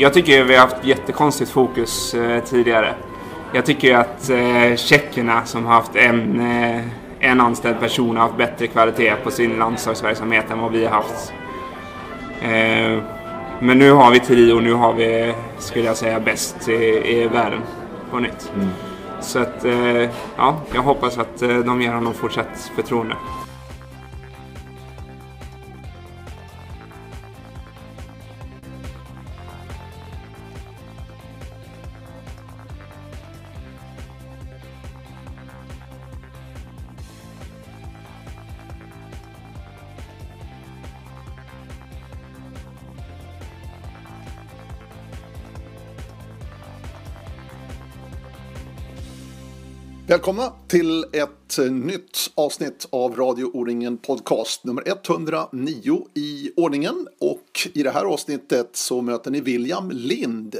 Jag tycker vi har haft jättekonstigt fokus eh, tidigare. Jag tycker att eh, tjeckerna som har haft en, eh, en anställd person har haft bättre kvalitet på sin landslagsverksamhet än vad vi har haft. Eh, men nu har vi tio och nu har vi, skulle jag säga, bäst i, i världen på nytt. Mm. Så att, eh, ja, jag hoppas att eh, de ger honom fortsatt förtroende. Välkomna till ett eh, nytt avsnitt av Radio O-ringen Podcast nummer 109 i ordningen. Och i det här avsnittet så möter ni William Lind,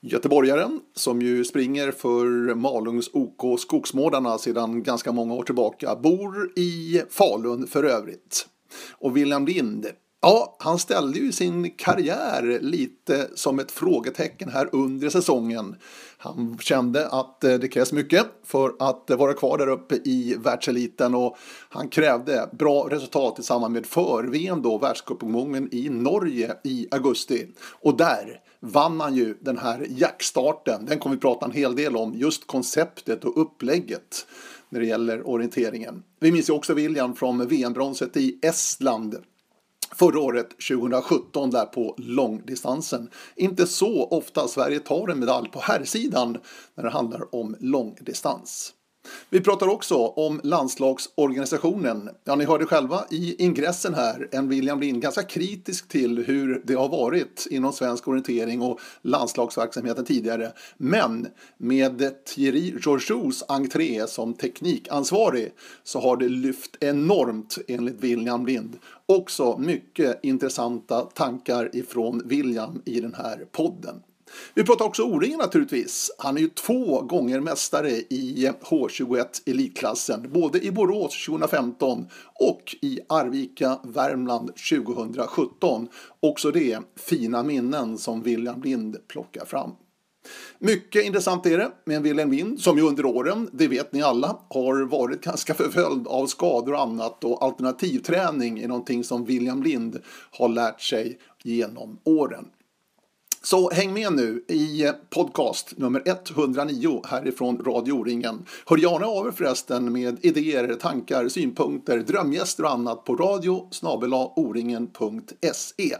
göteborgaren som ju springer för Malungs OK Skogsmårdarna sedan ganska många år tillbaka. Bor i Falun för övrigt. Och William Lind Ja, han ställde ju sin karriär lite som ett frågetecken här under säsongen. Han kände att eh, det krävs mycket för att vara kvar där uppe i världseliten och han krävde bra resultat i samband med för-VM då, världscupomgången i Norge i augusti. Och där vann han ju den här jackstarten. Den kommer vi prata en hel del om, just konceptet och upplägget när det gäller orienteringen. Vi minns ju också William från VM-bronset i Estland förra året 2017 där på långdistansen. Inte så ofta Sverige tar en medalj på herrsidan när det handlar om långdistans. Vi pratar också om landslagsorganisationen. Ja, ni hörde själva i ingressen här en William Lind ganska kritisk till hur det har varit inom svensk orientering och landslagsverksamheten tidigare. Men med Thierry Georgious entré som teknikansvarig så har det lyft enormt enligt William Lind. Också mycket intressanta tankar ifrån William i den här podden. Vi pratar också O-ringen naturligtvis. Han är ju två gånger mästare i H21 elitklassen, både i Borås 2015 och i Arvika, Värmland 2017. Också det fina minnen som William Lind plockar fram. Mycket intressant är det med en Wilhelm Lind som ju under åren, det vet ni alla, har varit ganska förföljd av skador och annat och alternativträning är någonting som William Lind har lärt sig genom åren. Så häng med nu i eh, podcast nummer 109 härifrån Radio O-ringen. Hör gärna av er förresten med idéer, tankar, synpunkter, drömgäster och annat på radio oringen.se.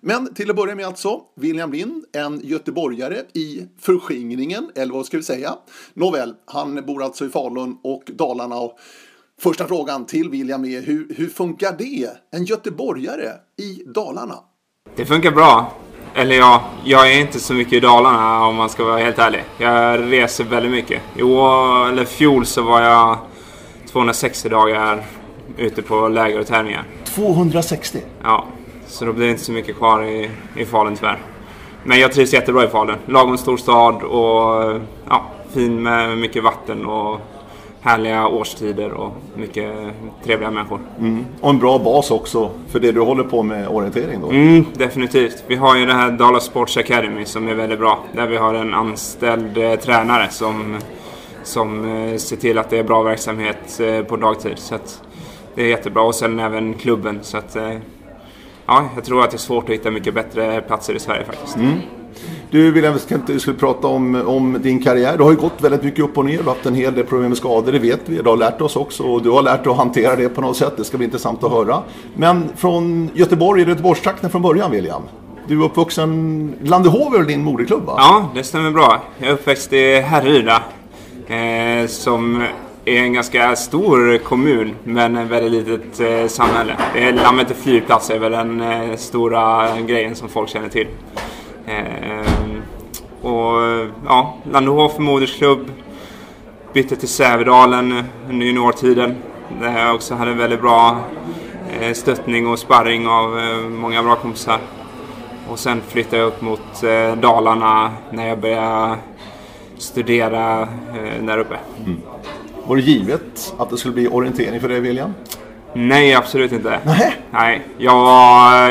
Men till att börja med alltså, William Lind, en göteborgare i förskingringen, eller vad ska vi säga? Nåväl, han bor alltså i Falun och Dalarna. Och första frågan till William är, hur, hur funkar det? En göteborgare i Dalarna? Det funkar bra. Eller ja, jag är inte så mycket i Dalarna om man ska vara helt ärlig. Jag reser väldigt mycket. I år, eller fjol så var jag 260 dagar ute på läger och tävlingar. 260? Ja, så då blir det inte så mycket kvar i, i Falun tyvärr. Men jag trivs jättebra i Falun. Lagom stor stad och ja, fin med mycket vatten och härliga årstider och mycket trevliga människor. Mm. Och en bra bas också för det du håller på med orientering då? Mm, definitivt. Vi har ju det här Dala Sports Academy som är väldigt bra. Där vi har en anställd eh, tränare som, som eh, ser till att det är bra verksamhet eh, på dagtid. Så det är jättebra. Och sen även klubben. Så att, eh, ja, jag tror att det är svårt att hitta mycket bättre platser i Sverige faktiskt. Mm. Du William, vi skulle prata om, om din karriär. Du har ju gått väldigt mycket upp och ner. Du har haft en hel del problem med skador, det vet vi. Du har lärt oss också och du har lärt dig att hantera det på något sätt. Det ska bli intressant att höra. Men från Göteborg, är det Göteborgstrakten från början William? Du är uppvuxen, Landehov är din moderklubb va? Ja, det stämmer bra. Jag är uppväxt i Härryda. Eh, som är en ganska stor kommun men ett väldigt litet eh, samhälle. Eh, Landvetter flygplats är väl den eh, stora grejen som folk känner till. Eh, och ja, Landehof modersklubb. Bytte till Sävedalen under juniortiden. Där jag också hade väldigt bra eh, stöttning och sparring av eh, många bra kompisar. Och sen flyttade jag upp mot eh, Dalarna när jag började studera där uppe. Mm. Var det givet att det skulle bli orientering för dig William? Nej, absolut inte. Nej. Nej, jag var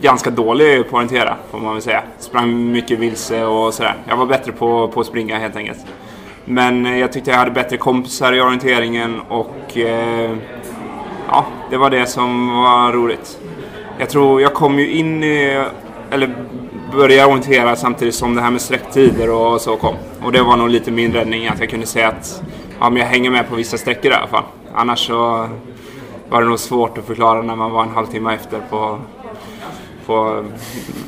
ganska dålig på att orientera, får man väl säga. Sprang mycket vilse och sådär. Jag var bättre på, på att springa helt enkelt. Men eh, jag tyckte jag hade bättre kompisar i orienteringen och eh, ja, det var det som var roligt. Jag tror jag kom ju in i, eller började orientera samtidigt som det här med sträcktider och så kom. Och det var nog lite min räddning att jag kunde säga att ja, men jag hänger med på vissa sträckor i alla fall. Annars så var det nog svårt att förklara när man var en halvtimme efter på, på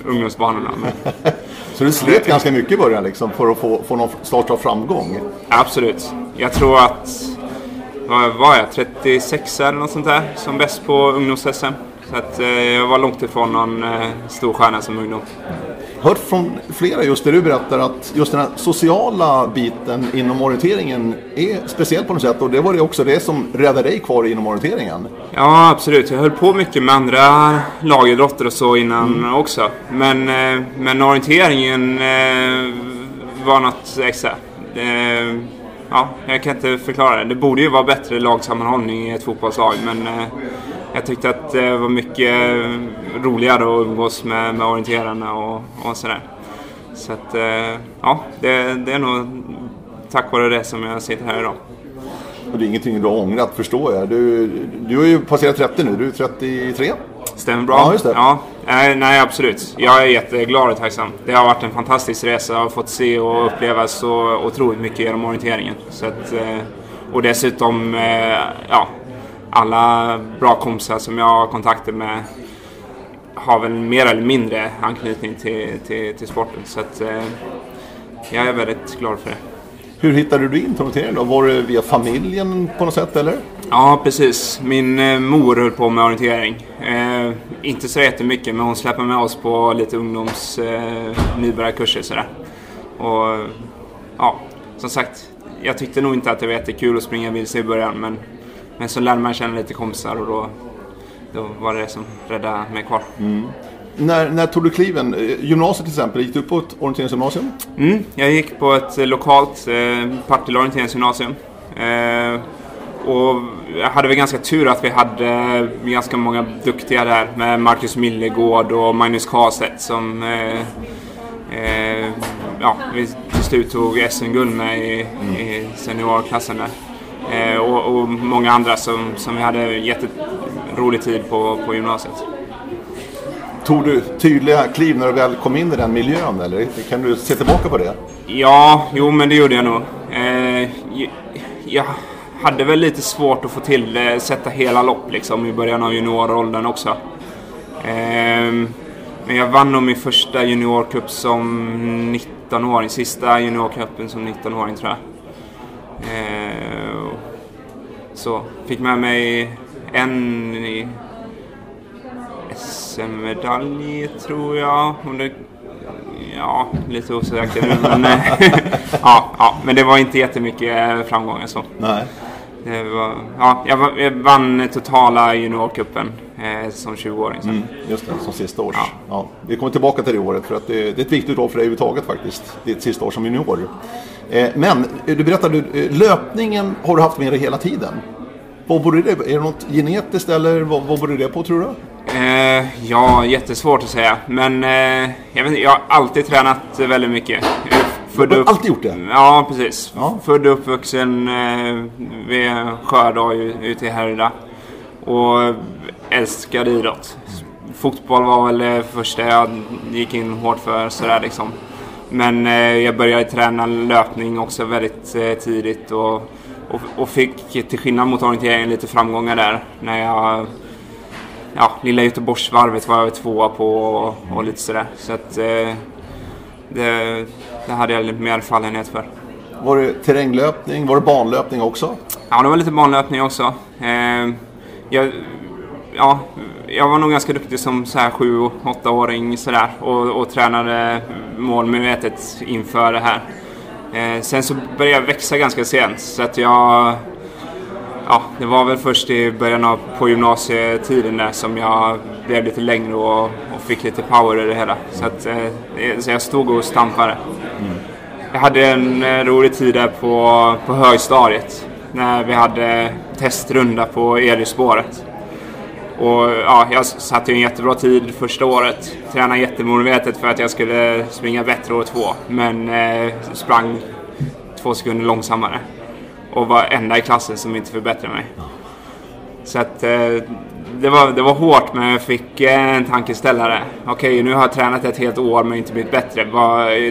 ungdomsbanorna. Men, Så du slet ganska mycket i början liksom för att få, få någon start av framgång? absolut. Jag tror att, vad var jag, 36 eller något sånt där som bäst på ungdoms-SM. Så att eh, jag var långt ifrån någon eh, stor stjärna som ungdom. hört från flera just det du berättar att just den här sociala biten inom orienteringen är speciell på något sätt och det var det också det som räddade dig kvar inom orienteringen. Ja, absolut. Jag höll på mycket med andra lagidrotter och så innan också. Men, eh, men orienteringen var något extra. Ja, jag kan inte förklara det. Det borde ju vara bättre lagsammanhållning i ett fotbollslag, men jag tyckte att det var mycket roligare att umgås med, med orienterarna och, och sådär. Så att, eh, ja, det, det är nog tack vare det som jag sitter här idag. Och det är ingenting du har ångrat förstår jag. Du, du har ju passerat 30 nu, du är 33. Stämmer bra. Ja, just det. Ja, nej, nej, absolut. Jag är jätteglad och tacksam. Det har varit en fantastisk resa. Jag har fått se och uppleva så otroligt mycket genom orienteringen. Så att, eh, och dessutom, eh, ja, alla bra kompisar som jag har kontakter med har väl mer eller mindre anknytning till, till, till sporten. Så att, eh, jag är väldigt glad för det. Hur hittade du in till orientering då? Var det via familjen på något sätt eller? Ja, precis. Min eh, mor höll på med orientering. Eh, inte så jättemycket, men hon släppte med oss på lite ungdoms eh, nybörjarkurser sådär. Och ja, som sagt, jag tyckte nog inte att det var jättekul att springa vilse i början, men, men så lärde man känna lite kompisar och då, då var det det som räddade mig kvar. När, när tog du kliven? Eh, Gymnasiet till exempel, gick du på ett orienteringsgymnasium? Mm, jag gick på ett eh, lokalt eh, Partille orienteringsgymnasium. Eh, och jag hade väl ganska tur att vi hade ganska många duktiga där med Marcus Millegård och Magnus Karlstedt som eh, eh, ja, vi till slut tog SM-guld med i, i seniorklassen där. Eh, och, och många andra som, som vi hade jätterolig tid på, på gymnasiet. Tog du tydliga kliv när du väl kom in i den miljön eller? Kan du se tillbaka på det? Ja, jo men det gjorde jag nog. Eh, jag hade väl lite svårt att få till det, sätta hela lopp liksom i början av junioråldern också. Ehm, men jag vann nog min första juniorcup som 19-åring, sista juniorcupen som 19-åring tror jag. Så, fick med mig en SM-medalj tror jag. Det, ja, lite osäker nu men, eh, ja, ja, men det var inte jättemycket framgångar så. Nej. Det var, ja, jag vann totala juniorcupen eh, som 20-åring. så. Mm, just det, som sista års. Ja. Ja. vi kommer tillbaka till det året för att det, det är ett viktigt år för dig överhuvudtaget faktiskt. Ditt sista år som junior. Eh, men eh, du berättade, löpningen har du haft med dig hela tiden. Vad beror det på? Är det något genetiskt eller vad, vad beror det på tror du? Eh, ja, jättesvårt att säga. Men eh, jag, vet, jag har alltid tränat väldigt mycket. Född har alltid gjort det? Ja, precis. Ja. Född och uppvuxen eh, vid Sjödal u- ute i Härryda. Och älskade idrott. Fotboll var väl det första jag gick in hårt för sådär liksom. Men eh, jag började träna löpning också väldigt eh, tidigt och, och, och fick till skillnad mot orienteringen lite framgångar där när jag ja, lilla Göteborgsvarvet var jag tvåa på och, och lite sådär. Så att eh, det, det hade jag lite mer fallenhet för. Var det terränglöpning? Var det banlöpning också? Ja, det var lite banlöpning också. Eh, jag, ja, jag var nog ganska duktig som så här 7-8-åring sådär och, och tränade målmedvetet inför det här. Eh, sen så började jag växa ganska sent så att jag Ja, det var väl först i början av på gymnasietiden där som jag blev lite längre och, och fick lite power i det hela. Så, att, eh, så jag stod och stampade. Jag hade en eh, rolig tid där på, på högstadiet när vi hade testrunda på Eryspåret. Och ja, jag satte ju en jättebra tid första året. Tränade jättemålmedvetet för att jag skulle springa bättre år två. Men eh, sprang två sekunder långsammare. Och var enda i klassen som inte förbättrade mig. Så att eh, det, var, det var hårt men jag fick eh, en tankeställare. Okej, okay, nu har jag tränat ett helt år men inte blivit bättre.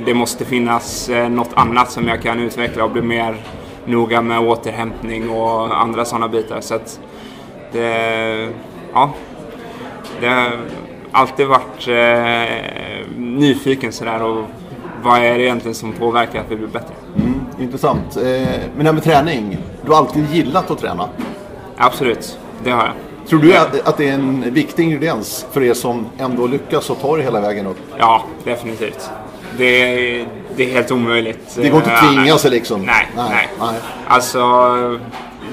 Det måste finnas eh, något annat som jag kan utveckla och bli mer noga med återhämtning och andra sådana bitar. Så att det, ja, det har alltid varit eh, nyfiken sådär och vad är det egentligen som påverkar att vi blir bättre. Mm, intressant. Eh, men det här med träning, du har alltid gillat att träna? Absolut, det har jag. Tror du att det är en viktig ingrediens för er som ändå lyckas och tar det hela vägen upp? Ja, definitivt. Det är, det är helt omöjligt. Det går inte att tvinga sig liksom? Nej, nej, nej. nej. Alltså,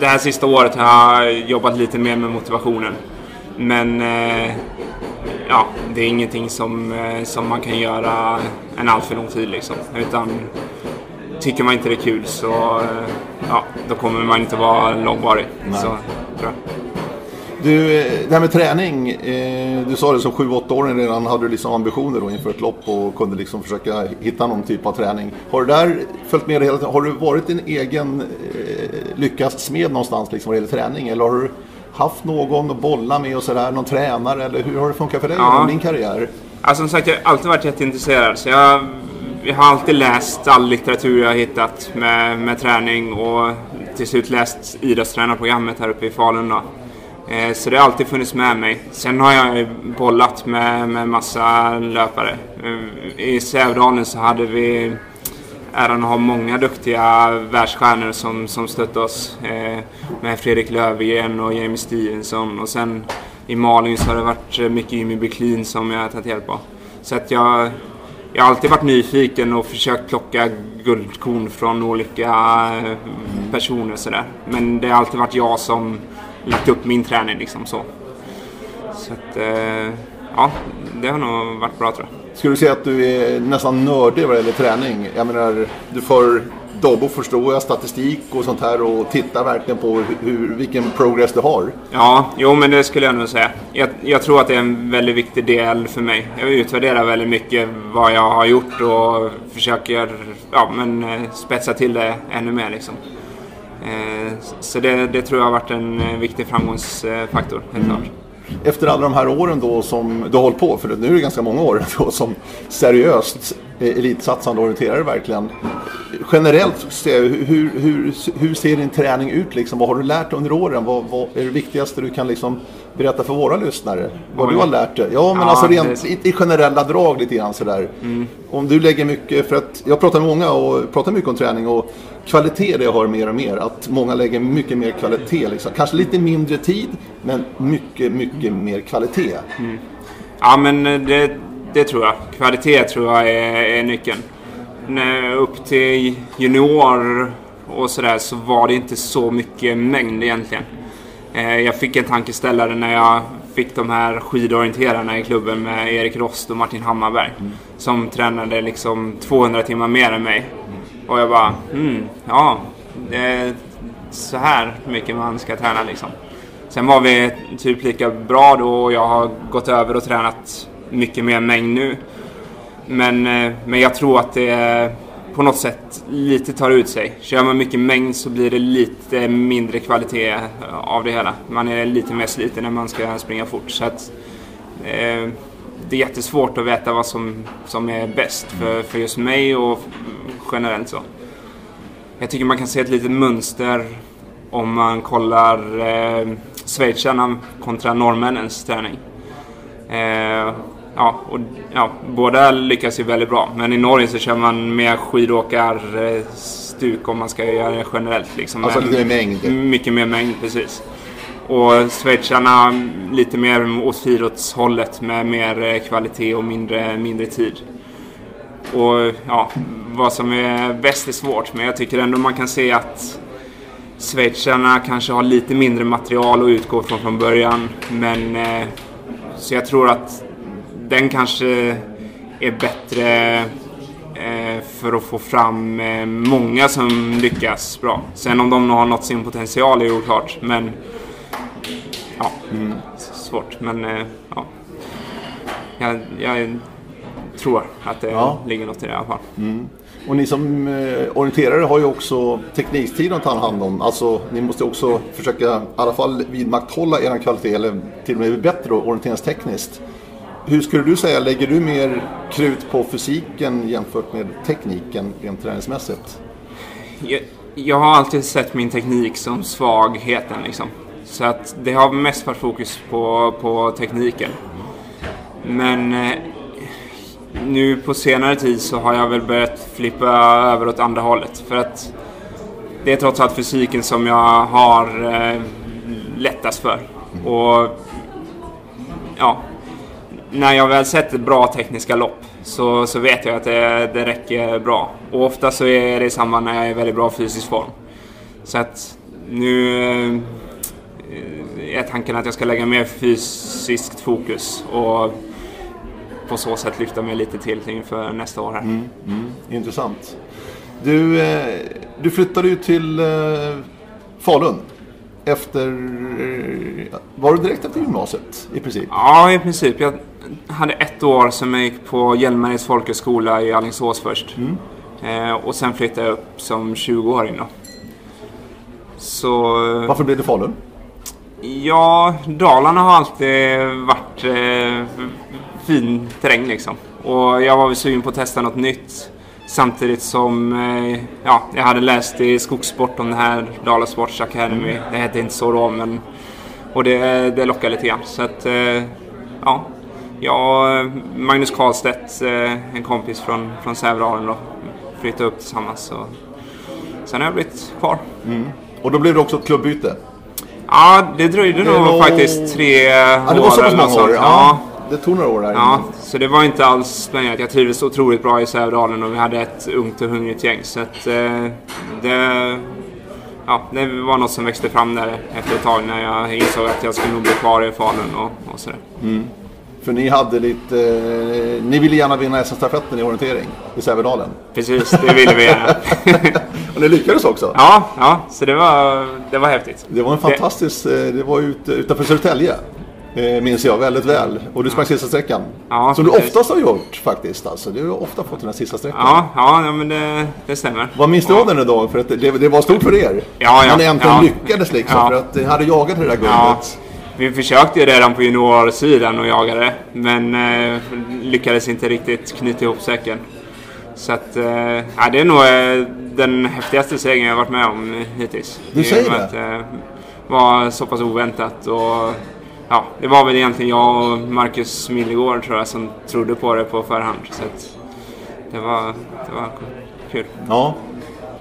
det här sista året har jag jobbat lite mer med motivationen. Men eh, ja, det är ingenting som, eh, som man kan göra en alltför lång tid liksom. Utan tycker man inte det är kul så eh, ja, då kommer man inte vara långvarig. Så, tror jag. Du, det här med träning. Eh, du sa det som 7-8-åring redan hade du liksom ambitioner då inför ett lopp och kunde liksom försöka hitta någon typ av träning. Har du där följt med det hela tiden? Har du varit din egen eh, lyckas smed någonstans liksom vad gäller träning? Eller har du haft någon att bolla med och sådär? Någon tränare? Eller hur har det funkat för dig ja. din karriär? Alltså som sagt, jag har alltid varit jätteintresserad. Så jag, jag har alltid läst all litteratur jag har hittat med, med träning och till slut läst idrottstränarprogrammet här uppe i Falun. Då. Eh, så det har alltid funnits med mig. Sen har jag bollat med, med massa löpare. Eh, I Sävdalen så hade vi äran att ha många duktiga världsstjärnor som, som stötte oss. Eh, med Fredrik Löfgren och Jamie Stevenson. Och sen i Malin så har det varit eh, mycket Jimmy Beklin som jag har tagit hjälp av. Så att jag, jag har alltid varit nyfiken och försökt plocka guldkorn från olika eh, personer. Sådär. Men det har alltid varit jag som lagt upp min träning liksom så. Så att, eh, ja, det har nog varit bra tror jag. Skulle du säga att du är nästan nördig vad det gäller träning? Jag menar, du får dagbok förstår jag, statistik och sånt här och tittar verkligen på hur, vilken progress du har. Ja, jo men det skulle jag nog säga. Jag, jag, tror att det är en väldigt viktig del för mig. Jag utvärderar väldigt mycket vad jag har gjort och försöker ja, men, eh, spetsa till det ännu mer liksom. Eh, så det, det, tror jag har varit en eh, viktig framgångsfaktor, helt mm. klart. Efter alla de här åren då som du har hållit på, för nu är det ganska många år då, som seriöst eh, elitsatsande orienterare verkligen. Generellt, hur, hur, hur ser din träning ut liksom? Vad har du lärt under åren? Vad, vad är det viktigaste du kan liksom berätta för våra lyssnare? Vad Oj. du har lärt dig? Ja, men ja, alltså rent det... i, i, generella drag lite grann sådär. Mm. Om du lägger mycket, för att jag pratar med många och pratar mycket om träning och kvalitet det jag hör mer och mer. Att många lägger mycket mer kvalitet. Liksom. Kanske lite mindre tid, men mycket, mycket mer kvalitet. Mm. Ja, men det, det tror jag. Kvalitet tror jag är, är nyckeln. När upp till junior och sådär så var det inte så mycket mängd egentligen. Eh, jag fick en tankeställare när jag fick de här skidorienterarna i klubben med Erik Rost och Martin Hammarberg. Mm. Som tränade liksom 200 timmar mer än mig. Och jag bara, hmm, ja, det är så här mycket man ska träna liksom. Sen var vi typ lika bra då och jag har gått över och tränat mycket mer mängd nu. Men, eh, men jag tror att det på något sätt lite tar ut sig. Kör man mycket mängd så blir det lite mindre kvalitet av det hela. Man är lite mer sliten när man ska springa fort. Så att, eh, det är jättesvårt att veta vad som, som är bäst för, för just mig och generellt så. Jag tycker man kan se ett litet mönster om man kollar eh, schweizarna kontra norrmännens träning. Eh, ja, och, ja, båda lyckas ju väldigt bra. Men i Norge så kör man mer skidåkarstuk om man ska göra det generellt. Liksom. Alltså lite mer mängd? Mycket mer mängd, precis. Och schweizarna lite mer åt friidrottshållet med mer eh, kvalitet och mindre, mindre tid. Och ja, vad som är bäst är svårt, men jag tycker ändå man kan se att schweizarna kanske har lite mindre material att utgå från från början. Men eh, så jag tror att den kanske är bättre eh, för att få fram eh, många som lyckas bra. Sen om de har nått sin potential är oklart, men ja. Mm. svårt. Men eh, ja, jag, jag tror att det Ja. ligger något i det i alla fall. Och ni som orienterare har ju också tekniktid att ta hand om. Alltså ni måste också försöka i alla fall vidmakthålla er kvalitet eller till och med bli bättre orienteringstekniskt. Hur skulle du säga, lägger du mer krut på fysiken jämfört med tekniken rent träningsmässigt? Jag, jag har alltid sett min teknik som svagheten liksom. Så att det har mest varit fokus på, på tekniken. Men eh, nu på senare tid så har jag väl börjat flippa över åt andra hållet. För att det är trots allt fysiken som jag har eh, lättast för. Och ja, när jag väl sätter bra tekniska lopp så, så vet jag att det, det räcker bra. Och ofta så är det samma när jag är i väldigt bra fysisk form. Så att nu eh, är tanken att jag ska lägga mer fysiskt fokus och på så sätt lyfta mig lite till inför nästa år här. Intressant. Du, eh, du flyttade ju till eh, Falun efter... Var du direkt efter gymnasiet i princip? Ja, i princip. Jag hade ett år som jag gick på Hjälmareds folkhögskola i Alingsås först. Eh, och sen flyttade jag upp som 20-åring då. Så... Varför blev det Falun? Ja, Dalarna har alltid varit eh, fin terräng liksom. Och jag var väl sugen på att testa något nytt. Samtidigt som eh, ja, jag hade läst i Skogssport om det här Dala Sports Academy. Det hette inte så då men... Och det, det lockade lite grann. Så att, eh, ja. Jag och Magnus Karlstedt, eh, en kompis från, från Sävedalen då, flyttade upp tillsammans. Och sen har jag blivit kvar. Och då blev det också ett klubbyte? Ja, det dröjde Det nog var- faktiskt tre Ja, det var så år pass många år? sånt. Ja. Det tog några år där Ja, så det var inte alls planerat. Jag trivdes otroligt bra i Sävedalen och vi hade ett ungt och hungrigt gäng. Så att, eh, det, ja, det var något som växte fram där efter ett tag när jag insåg att jag skulle nog bli kvar i Falun och, och sådär. För ni hade lite... Eh, ni ville gärna vinna SM-stafetten i orientering i Sävedalen. Precis, det ville vi gärna. Och ni lyckades också. ja, ja, så det var, det var häftigt. Det var en fantastisk... eh, Det var ut, utanför Södertälje. eh, Minns jag väldigt väl. Och du sprang sista sträckan. Ja, Som du oftast har gjort faktiskt. Alltså. Du har ofta fått den här sista sträckan. Ja, ja, ja men det, det stämmer. Vad minns du av den idag? För att det, det var stort för er. Ja, ja, Men äntligen ja. lyckades liksom. Ja. För att ni hade jagat det där guldet. Vi försökte ju redan på juniorsidan och jagade men eh, lyckades inte riktigt knyta ihop säcken. Så att, eh, ja, det är nog eh, den häftigaste segern jag varit med om hittills. Du säger det? Att det var så pass oväntat och ja, det var väl egentligen jag och Marcus Millegård tror jag som trodde på det på förhand. Så att det var, det var kul. Ja.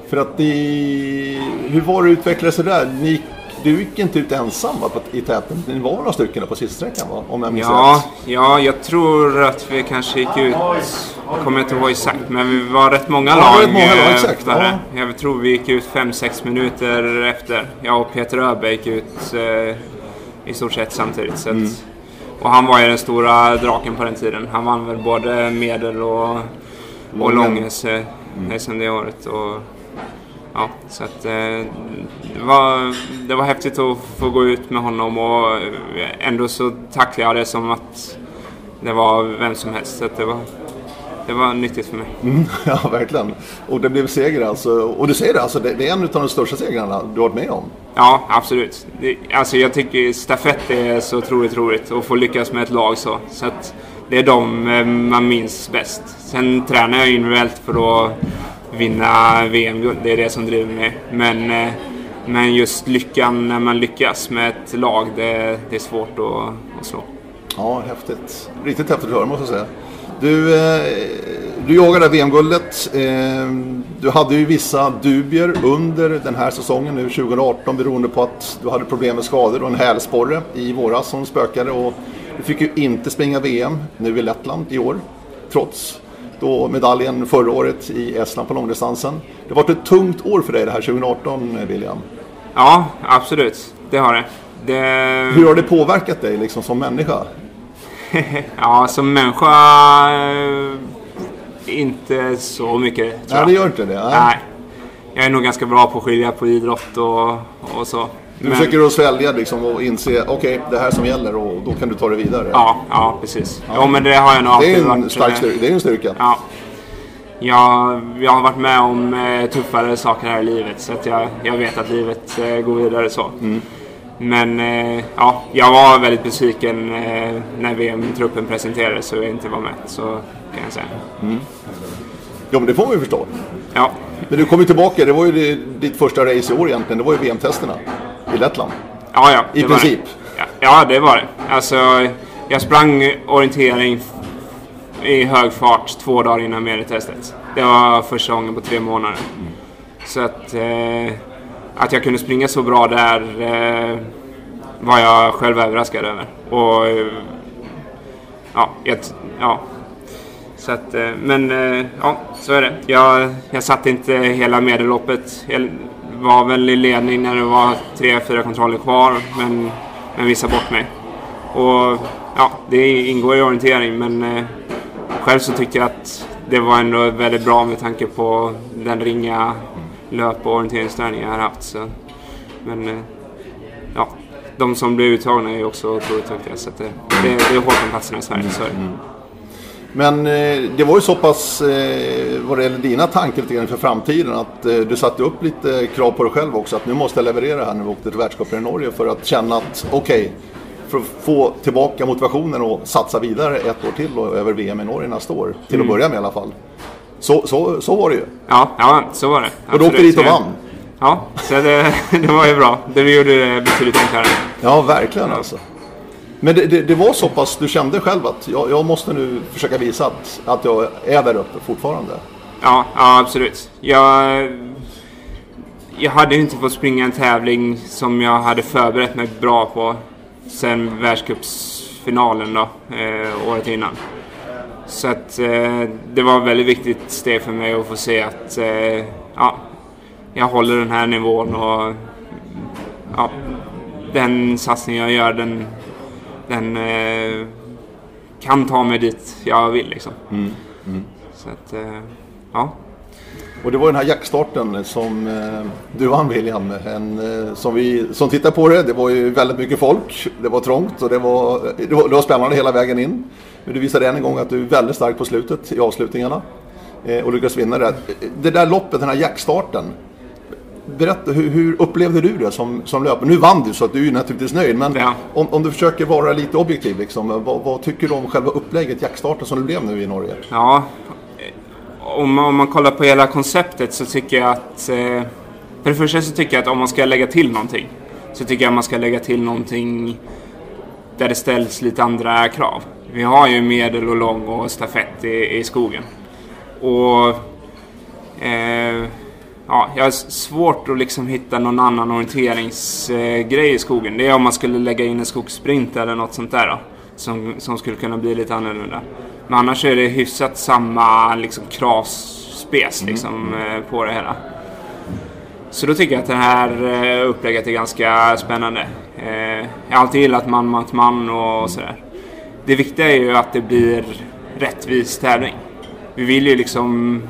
För att ni... Hur var det att utveckla sig där? Ni, du gick inte ut ensam va, på- i täten. Ni var några stycken på sista sträckan va? Om jag minns Ja, rätt. ja, jag tror att vi kanske gick ut, kommer jag inte ihåg exakt, men vi var rätt många Ja, lag. rätt många lag, eh, exakt, där. Jag tror vi gick ut 5-6 minuter efter. Jag och Peter Öberg gick ut eh, i stort sett samtidigt. Så att, Mm. Och han var ju den stora draken på den tiden. Han vann väl både medel och, och Lången. Långes eh, SM det året. Och, Ja, så att eh, det, var, det var häftigt att få gå ut med honom och eh, ändå så tacklade jag det som att det var vem som helst. Så det, var, det var nyttigt för mig. Mm, ja, verkligen. Och det blev seger alltså. Och du säger det, alltså, det, det är en av de största segrarna du har varit med om. Ja, absolut. Det, alltså jag tycker stafett är så otroligt roligt att få lyckas med ett lag så. Så att det är de eh, man minns bäst. Sen tränar jag individuellt för att vinna VM-guld. Det är det som driver mig. Men, eh, men just lyckan när man lyckas med ett lag, det, det är svårt att, att slå. Ja, häftigt. Riktigt häftigt att höra måste jag säga. Du, eh, du jagade VM-guldet. Eh, du hade ju vissa dubier under den här säsongen nu 2018 beroende på att du hade problem med skador och en hälsporre i våras som spökade. Och du fick ju inte springa VM nu i Lettland i år. Trots då medaljen förra året i Estland på långdistansen. Det har varit ett tungt år för dig det här 2018 William. Ja, absolut. Det har det. det Hur har det påverkat dig liksom som människa? ja, som människa eh, inte så mycket tror Nej, det gör inte det. Nej. Nej. Jag är nog ganska bra på att skilja på idrott och, och så. Du försöker att svälja liksom och inse, okej, okay, det här som gäller och då kan du ta det vidare. Ja, ja precis. Ja. Jo, men det har jag nog alltid varit. Det är en stark styrka. Det är en styrka. Ja. Jag, jag har varit med om eh, tuffare saker här i livet så att jag, jag vet att livet eh, går vidare så. Mm. Men eh, ja, jag var väldigt besviken eh, när VM-truppen presenterades och jag inte var med. Så kan jag säga. Mm. Ja, men det får man ju förstå. Ja. Men du kom ju tillbaka, det var ju ditt första race i år egentligen. Det var ju VM-testerna i Lettland. Ja, ja. I princip. Ja, ja, det var det. Alltså, jag sprang orientering i hög fart två dagar innan medeltestet. Det var första gången på tre månader. Mm. Så att, eh, att jag kunde springa så bra där eh, var jag själv överraskad över. Och eh, ja, ett, ja. Så att, eh, men eh, ja, så är det. Jag, jag satte inte hela medelloppet. Var väl i ledning när det var tre, fyra kontroller kvar, men, men visade bort mig. Och ja, det ingår i orientering, men eh, själv så tyckte jag att det var ändå väldigt bra med tanke på den ringa löp och orienteringsträning jag har haft. Så. Men eh, ja, de som blir uttagna är också otroligt duktiga. Så det, det, det är hårt om platserna i Sverige. Så mm. Men eh, det var ju så pass eh, vad det gäller dina tankar lite grann för framtiden att eh, du satte upp lite krav på dig själv också att nu måste jag leverera här när vi åkte till världscupen i Norge för att känna att okej, okay, för att få tillbaka motivationen och satsa vidare ett år till och över VM i Norge nästa år. Till mm. att börja med i alla fall. Så, så, så var det ju. Ja, ja så var det. Absolut. Och du åkte dit och vann. Ja, så det, det var ju bra. Det gjorde det betydligt enklare. Ja, verkligen alltså. Men det, det, det, var så pass, du kände själv att jag, jag, måste nu försöka visa att, att jag är där uppe fortfarande? Ja, ja absolut. Jag, jag hade inte fått springa en tävling som jag hade förberett mig bra på sen världscupsfinalen då, eh, året innan. Så att eh, det var ett väldigt viktigt steg för mig att få se att eh, ja, jag håller den här nivån och ja, den satsning jag gör den, den eh, kan ta mig dit jag vill liksom. Mm. Mm. Så att, eh, ja. Och det var den här jackstarten som eh, du vann William. En, eh, som vi som tittar på det, det var ju väldigt mycket folk. Det var trångt och det var, det var, det var spännande hela vägen in. Men du visade än en gång att du är väldigt stark på slutet i avslutningarna. Eh, och lyckades vinna det. Det där loppet, den här jackstarten. Berätta, hur, hur, upplevde du det som, som löpare? Nu vann du så att du är naturligtvis nöjd. Men ja. om, om du försöker vara lite objektiv, liksom, vad, vad, tycker du om själva upplägget, jackstarten som det blev nu i Norge? Ja, om, om man kollar på hela konceptet så tycker jag att... Eh, för det första så tycker jag att om man ska lägga till någonting så tycker jag att man ska lägga till någonting där det ställs lite andra krav. Vi har ju medel och lång och stafett i, i skogen. Och... Eh, ja, jag har svårt att liksom hitta någon annan orienteringsgrej i skogen. Det är om man skulle lägga in en skogssprint eller något sånt där. Då, som, som skulle kunna bli lite annorlunda. Men annars är det hyfsat samma liksom, kravspec mm. liksom, mm. på det hela. Så då tycker jag att det här eh, upplägget är ganska spännande. Eh, jag har alltid gillat man mot man och sådär. Det viktiga är ju att det blir rättvis tävling. Vi vill ju liksom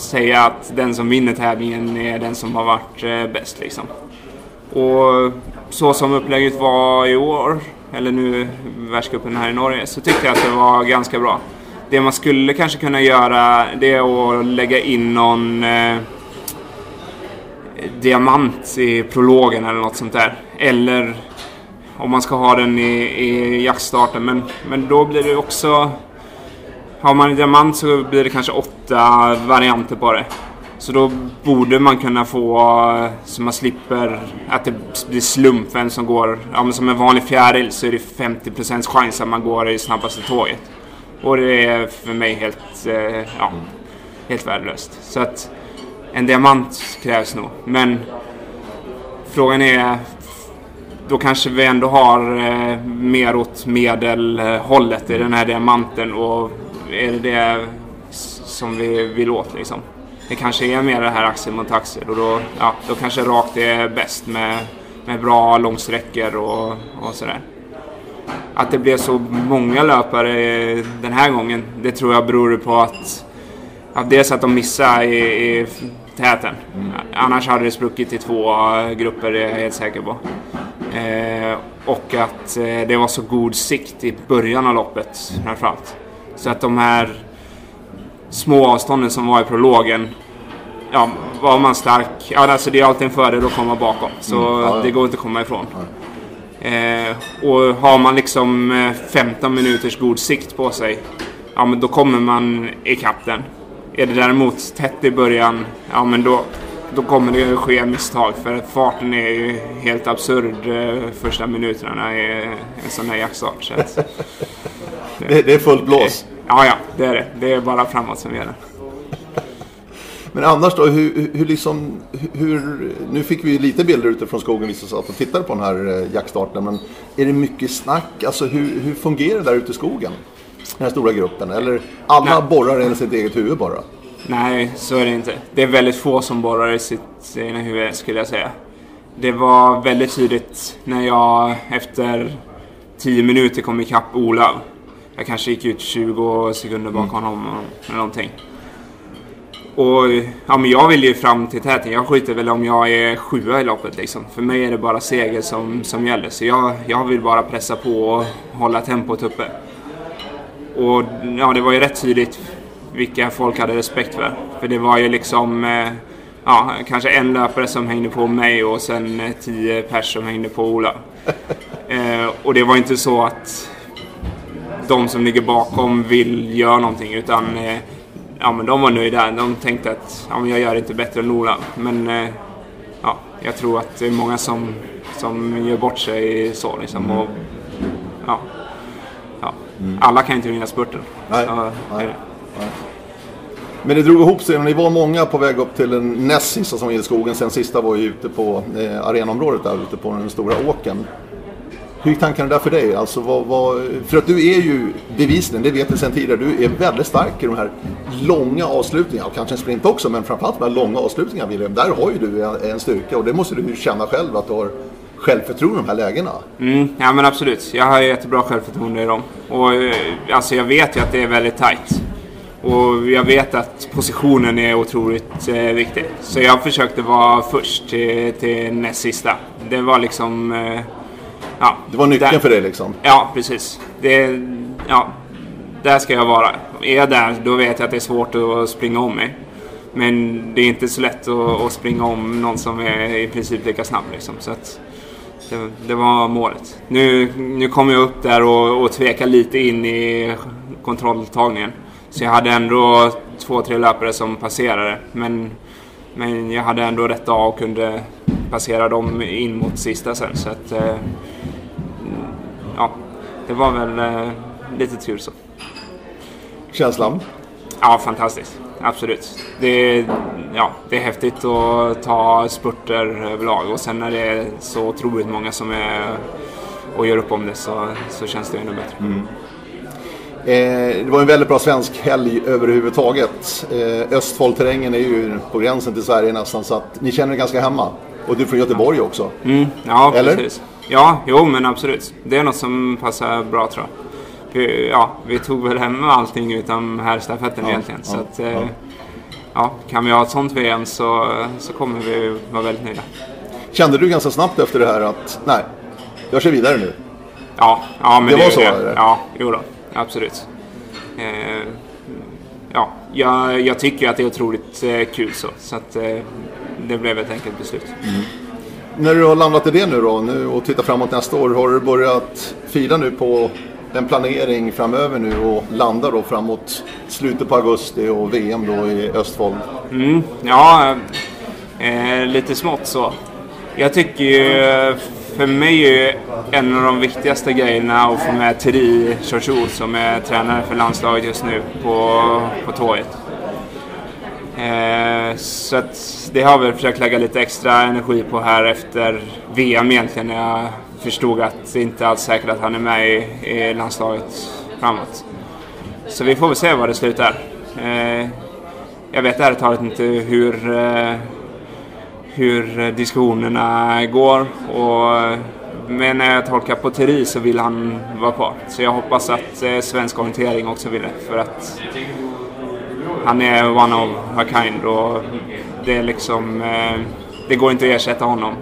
säga att den som vinner tävlingen är den som har varit eh, bäst liksom. Och så som upplägget var i år, eller nu världscupen här i Norge, så tyckte jag att det var ganska bra. Det man skulle kanske kunna göra det är att lägga in någon eh, diamant i prologen eller något sånt där. Eller om man ska ha den i, i jaktstarten. Men, men då blir det också... Har man en diamant så blir det kanske åtta varianter på det. Så då borde man kunna få eh, så man slipper att det blir slump vem som går. Ja, men som en vanlig fjäril så är det 50% chans att man går i snabbaste tåget. Och det är för mig helt, eh, ja, helt värdelöst. Så att en diamant krävs nog. Men frågan är, då kanske vi ändå har eh, mer åt medelhållet i den här diamanten och är det det som vi vill åt liksom. Det kanske är mer det här axel mot axel och då, ja, då kanske rakt är bäst med, med bra långsträckor och, och sådär. Att det blev så många löpare den här gången, det tror jag beror på att, att dels att de missade i, i täten. Mm. Annars hade det spruckit i två grupper, det är jag helt säker på. Eh, och att eh, det var så god sikt i början av loppet framförallt. Så att de här små avstånden som var i prologen ja, var man stark, ja, alltså det är alltid en fördel att komma bakom. Så mm, ja, det går inte att komma ifrån. Eh, och har man liksom 15 eh, minuters god sikt på sig, ja men då kommer man ikapp den. Är det däremot tätt i början, ja men då, då kommer det ske misstag. För farten är ju helt absurd eh, första minuterna i en sån här jaktstart. det, det är fullt blås? Ja, ja, det är det. Det är bara framåt som gäller. Men annars då, hur, hur liksom, hur, nu fick vi lite bilder utifrån skogen, vi som satt och tittade på den här eh, jaktstarten. Men är det mycket snack? Alltså hur, hur fungerar det där ute i skogen? Den här stora gruppen? Eller alla Nej. borrar enligt sitt eget huvud bara? Nej, så är det inte. Det är väldigt få som borrar i sitt egna huvud skulle jag säga. Det var väldigt tydligt när jag efter 10 minuter kom ikapp Olav. Jag kanske gick ut 20 sekunder bakom mm. honom eller någonting. Och ja, men jag vill ju fram till täten. Jag skiter väl om jag är sjua i loppet liksom. För mig är det bara seger som, som gäller. Så jag, jag vill bara pressa på och hålla tempot uppe. Och ja, det var ju rätt tydligt vilka folk hade respekt för. För det var ju liksom eh, ja, kanske en löpare som hängde på mig och sen eh, tio pers som hängde på Ola. Eh, och det var inte så att de som ligger bakom vill göra någonting utan eh, ja, men de var nöjda. De tänkte att ja, men jag gör det inte bättre än Ola. Men eh, ja, jag tror att det är många som, som gör bort sig så. Liksom, mm. och, ja, ja. Mm. Alla kan inte vinna spurten. Nej, så, nej, nej. Men det drog ihop sig. Ni var många på väg upp till den näst sista som var i skogen. Sen sista var ju ute på eh, arenaområdet där ute på den stora åken. Hur gick tankarna där för dig? Alltså, vad, vad, för att du är ju bevisligen, det vet vi sedan tidigare, du är väldigt stark i de här långa avslutningarna. Och kanske en sprint också, men framförallt de här långa avslutningarna William. Där har ju du en styrka och det måste du ju känna själv att du har självförtroende i de här lägena. Mm, ja men absolut. Jag har jättebra självförtroende i dem. Och eh, alltså jag vet ju att det är väldigt tight. Och jag vet att positionen är otroligt eh, viktig. Så jag försökte vara först till, till näst sista. Det var liksom... Eh, Ja, det var nyckeln där, för dig liksom? Ja, precis. Det, ja, där ska jag vara. Är jag där, då vet jag att det är svårt att springa om mig. Men det är inte så lätt att, att springa om någon som är i princip lika snabb. Liksom. Så att, det, det, var målet. Nu, nu kom jag upp där och, och tvekade lite in i kontrolltagningen. Så jag hade ändå två, tre löpare som passerade. Men, men jag hade ändå rätt av och kunde passera dem in mot sista sen. Så att, eh, ja, det var väl eh, lite tur så. Känslan? Ja, fantastiskt. Absolut. Det ja, det är häftigt att ta spurter överlag och sen när det är så otroligt många som är och gör upp om det så, så känns det ännu bättre. Mm. Eh, det var en väldigt bra svensk helg överhuvudtaget. Eh, Östfoldterrängen är ju på gränsen till Sverige nästan så att ni känner er ganska hemma. Och du är från Göteborg också. Mm, ja, Eller? precis. Ja, jo men absolut. Det är något som passar bra tror jag. Vi, ja, vi tog väl hem allting utan herrstafetten ja, egentligen. Ja, så att, ja. Eh, ja. kan vi ha ett sånt VM så, så kommer vi vara väldigt nöjda. Kände du ganska snabbt efter det här att nej, jag kör vidare nu? Ja, ja men det, det var så? Det. Ja, jo då, absolut. Eh, ja, jag, jag, tycker att det är otroligt eh, kul så. så att, eh, det blev ett enkelt beslut. Mm. När du har landat i det nu då nu och tittar framåt nästa år, har du börjat fila nu på en planering framöver nu och landa då framåt slutet på augusti och VM då i Östfold? Mm, ja, eh, lite smått så. Jag tycker ju, för mig är ju en av de viktigaste grejerna att få med Thierry Chouchou som är tränare för landslaget just nu på, på tåget. Eh, så att det har vi försökt lägga lite extra energi på här efter VM egentligen. När jag förstod att det inte alls är säkert att han är med i, i landslaget framåt. Så vi får väl se var det slutar. Eh, jag vet ärligt talat inte hur, eh, hur diskussionerna går. Och, men när jag tolkar på Thierry så vill han vara kvar. Så jag hoppas att eh, svensk orientering också vill det. För att han är one of a kind och det är liksom... Eh, det går inte att ersätta honom.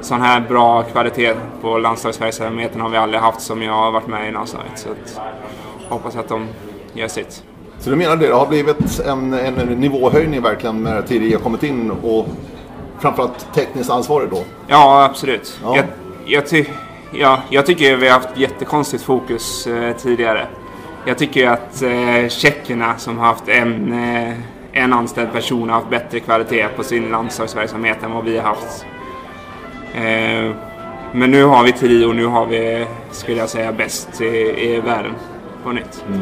Sån här bra kvalitet på landslagsverksamheten har vi aldrig haft som jag har varit med i landslaget. Så att, hoppas att de gör sitt. Så du menar det, det har blivit en, en nivåhöjning verkligen när Thierry har kommit in och framförallt tekniskt ansvarig då? Ja, absolut. Ja. Jag, jag, ty ja, jag tycker vi har haft jättekonstigt fokus eh, tidigare. Jag tycker att eh, tjeckerna som har haft en, eh, en anställd person har haft bättre kvalitet på sin landslagsverksamhet än vad vi har haft. Eh, men nu har vi Thierry och nu har vi, skulle jag säga, bäst i, i världen på nytt. Mm.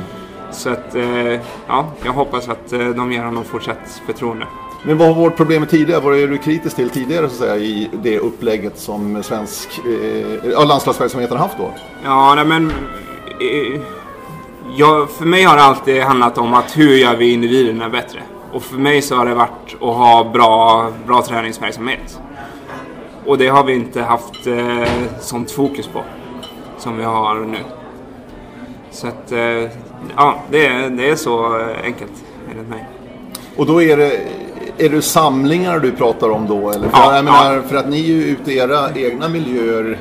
Så att, eh, ja, jag hoppas att eh, de ger honom fortsatt förtroende. Men vad har varit problemet tidigare? Vad är du kritisk till tidigare så att säga, i det upplägget som svensk eh, landslagsverksamheten har haft då? Ja, nej, men... Jag, för mig har det alltid handlat om att hur gör vi individerna bättre? Och för mig så har det varit att ha bra, bra träningsverksamhet. Och det har vi inte haft eh, sånt fokus på som vi har nu. Så att, eh, ja, det, det är så enkelt enligt mig. Och då är det, är det samlingar du pratar om då? Eller? För, ja, jag menar, ja. för att ni är ju ute i era egna miljöer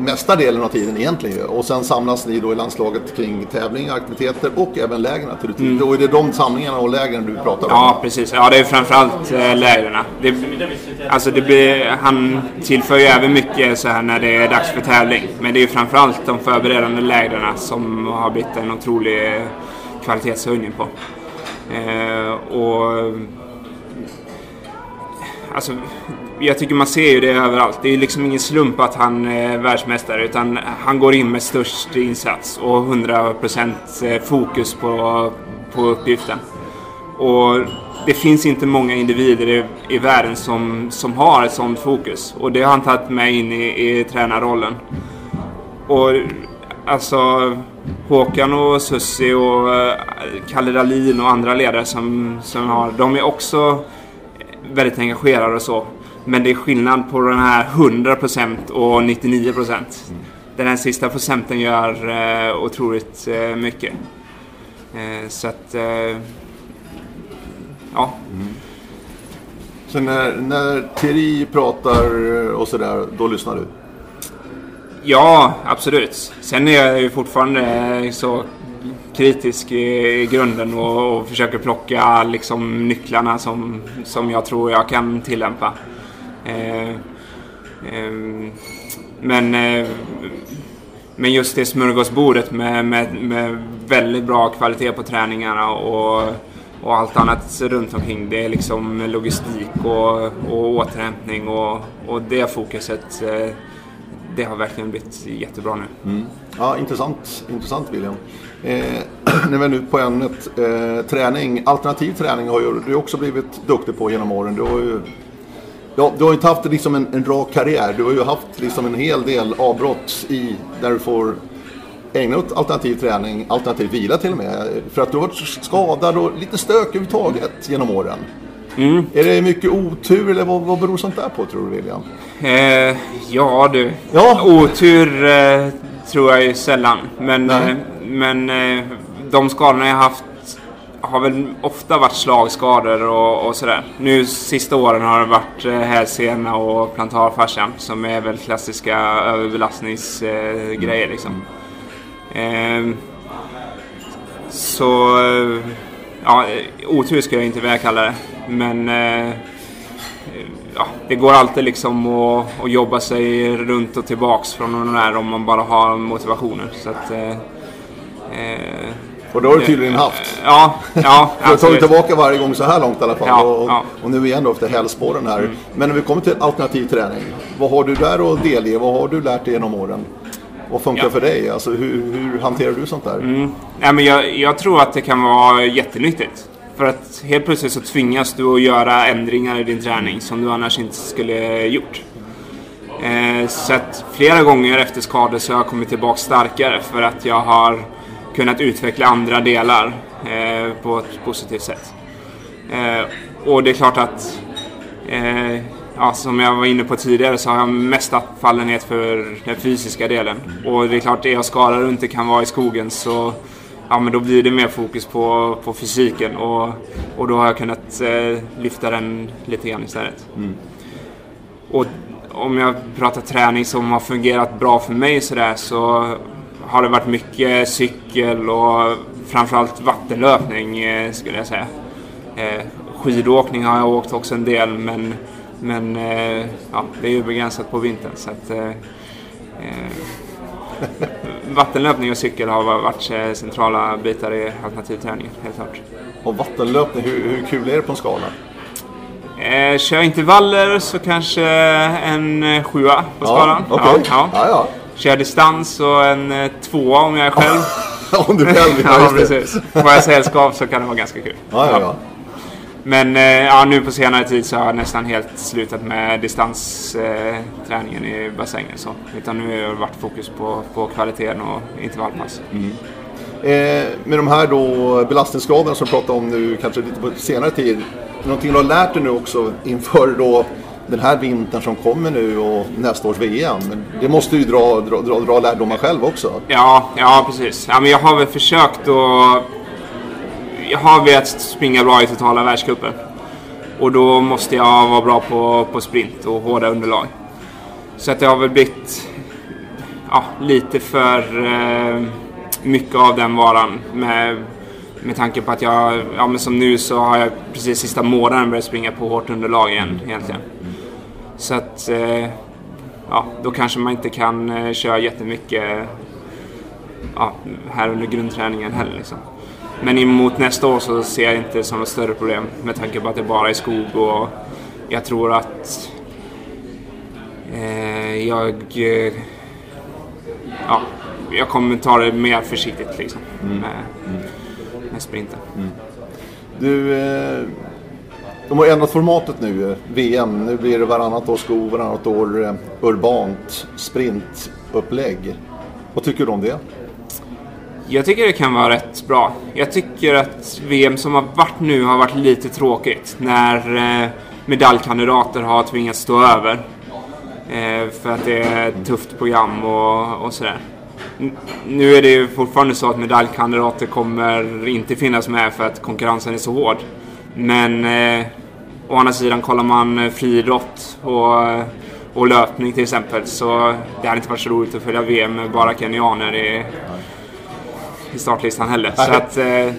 mesta delen av tiden egentligen. Och sen samlas ni då i landslaget kring tävlingar, aktiviteter och även lägren naturligtvis. Mm. Och är det de samlingarna och lägren du pratar om? Ja, precis. Ja, det är framförallt äh, lägren. Det, alltså det blir, han tillför ju även mycket så här när det är dags för tävling. Men det är ju framförallt de förberedande lägren som har blivit en otrolig kvalitetshöjning på. Eh, och alltså, jag tycker man ser ju det överallt. Det är liksom ingen slump att han är världsmästare utan han går in med störst insats och 100% eh, fokus på, på uppgiften. Och det finns inte många individer i, i världen som, som har ett sånt fokus och det har han tagit med in i, i tränarrollen. Och alltså Håkan och Sussi och eh, Kalle Dahlin och andra ledare som, som har, de är också väldigt engagerade och så. Men det är skillnad på den här 100% och 99%. Mm. Den här sista procenten gör eh, otroligt eh, mycket. Eh, så att, eh, ja. Mm. Så när, när Thierry pratar och sådär, då lyssnar du? Ja, absolut. Sen är jag ju fortfarande så kritisk i, grunden och, och försöker plocka liksom nycklarna som, som jag tror jag kan tillämpa. Eh, eh, men, eh, men just det smörgåsbordet med, med, med väldigt bra kvalitet på träningarna och, och allt annat runt omkring. Det är liksom logistik och, och återhämtning och, och det fokuset eh, det har verkligen blivit jättebra nu. Mm. Ja, intressant, intressant William. Eh, när vi är nu på ämnet eh, träning, alternativ träning har ju du också blivit duktig på genom åren. Du har ju, ja, du har inte haft liksom en, en rak karriär. Du har ju haft liksom en hel del avbrott i där du får ägna åt alternativ träning, alternativ vila till och med. För att du har varit skadad och lite stök överhuvudtaget genom åren. Mm. Är det mycket otur eller vad, vad beror sånt där på tror du William? Eh, ja du, ja. otur eh, tror jag ju sällan. Men, eh, men eh, de skadorna jag haft har väl ofta varit slagskador och, och sådär. Nu sista åren har det varit eh, hälsena och plantarfascian som är väl klassiska överbelastningsgrejer eh, liksom. Eh, så ja, otur ska jag inte vilja kalla det. Men eh, ja, det går alltid liksom att, att jobba sig runt och tillbaks från den där om man bara har motivationen. Så att, eh, eh och det har du tydligen haft. Ja, ja Du har tagit tillbaka varje gång så här långt i alla fall. Ja, och, ja. och, nu igen då efter hälsporen här. Mm. Men när vi kommer till alternativ träning. Vad har du där att delge? Vad har du lärt dig genom åren? Vad funkar ja. för dig? Alltså, hur, hur, hanterar du sånt där? Mm. Ja, men jag, jag, tror att det kan vara jättenyttigt. För att helt plötsligt så tvingas du att göra ändringar i din träning som du annars inte skulle gjort. Eh, så att flera gånger efter skador så har jag kommit tillbaka starkare för att jag har kunnat utveckla andra delar eh, på ett positivt sätt. Eh, och det är klart att eh, ja, som jag var inne på tidigare så har jag mest fallenhet för den fysiska delen. Och det är klart, det jag skadar och inte kan vara i skogen så ja, men då blir det mer fokus på, på fysiken och, och då har jag kunnat eh, lyfta den lite grann istället. Mm. Och om jag pratar träning som har fungerat bra för mig sådär så har det varit mycket cykel och framförallt vattenlöpning eh, skulle jag säga. Eh, skidåkning har jag åkt också en del men, men eh, ja, det är ju begränsat på vintern. Så att, eh, eh vattenlöpning och cykel har varit eh, centrala bitar i alternativträningen, helt klart. Och vattenlöpning, hur, hur kul är det på en skala? Eh, kör intervaller så kanske en eh, sjua på skalan. Ja, okay. ja, ja. ja, Kör distans och en eh, tvåa om jag är själv. om du själv ja, precis. Får jag sällskap så kan det vara ganska kul. Men eh, ja, nu på senare tid så har jag nästan helt slutat med distansträningen i bassängen. Så. Utan nu har det varit fokus på, på kvaliteten och intervallpass. Mm. Eh, med de här då belastningsskadorna som du pratar om nu, kanske lite på senare tid. Någonting du har lärt dig nu också inför då den här vintern som kommer nu och nästa års VM. Det måste ju dra, dra, dra, dra lärdomar själv också. Ja, ja precis. Ja, men jag har väl försökt att jag har velat springa bra i totala världscupen. Och då måste jag vara bra på, på sprint och hårda underlag. Så att det har väl blivit ja, lite för eh, mycket av den varan. Med, med tanke på att jag, ja men som nu så har jag precis sista månaden börjat springa på hårt underlag igen egentligen. Så att, eh, ja, då kanske man inte kan eh, köra jättemycket ja, här under grundträningen heller liksom. Men emot nästa år så ser jag inte som något större problem med tanke på att det bara är skog och jag tror att eh, jag, eh, ja, jag kommer ta det mer försiktigt liksom, mm. med, med sprinten. Mm. Du, eh, de har ändrat formatet nu, eh, VM. Nu blir det varannat år skog, varannat år eh, urbant sprintupplägg. Vad tycker du om det? Jag tycker det kan vara rätt bra. Jag tycker att VM som har varit nu har varit lite tråkigt. När eh, medaljkandidater har tvingats stå över. Eh, för att det är ett tufft program och, och sådär. Nu är det ju fortfarande så att medaljkandidater kommer inte finnas med för att konkurrensen är så hård. Men eh, å andra sidan kollar man eh, friidrott och, och löpning till exempel så det hade inte varit så roligt att följa VM med bara kenyaner i, i startlistan heller. Så att eh,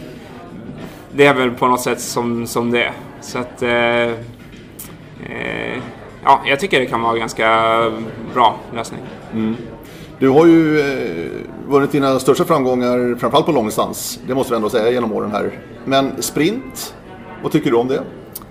det är väl på något sätt som, som det är. Så att eh, eh, ja, jag tycker det kan vara ganska bra lösning. Mm. Du har ju eh, vunnit dina största framgångar, framförallt på långdistans. Det måste vi ändå säga genom åren här. Men sprint, vad tycker du om det?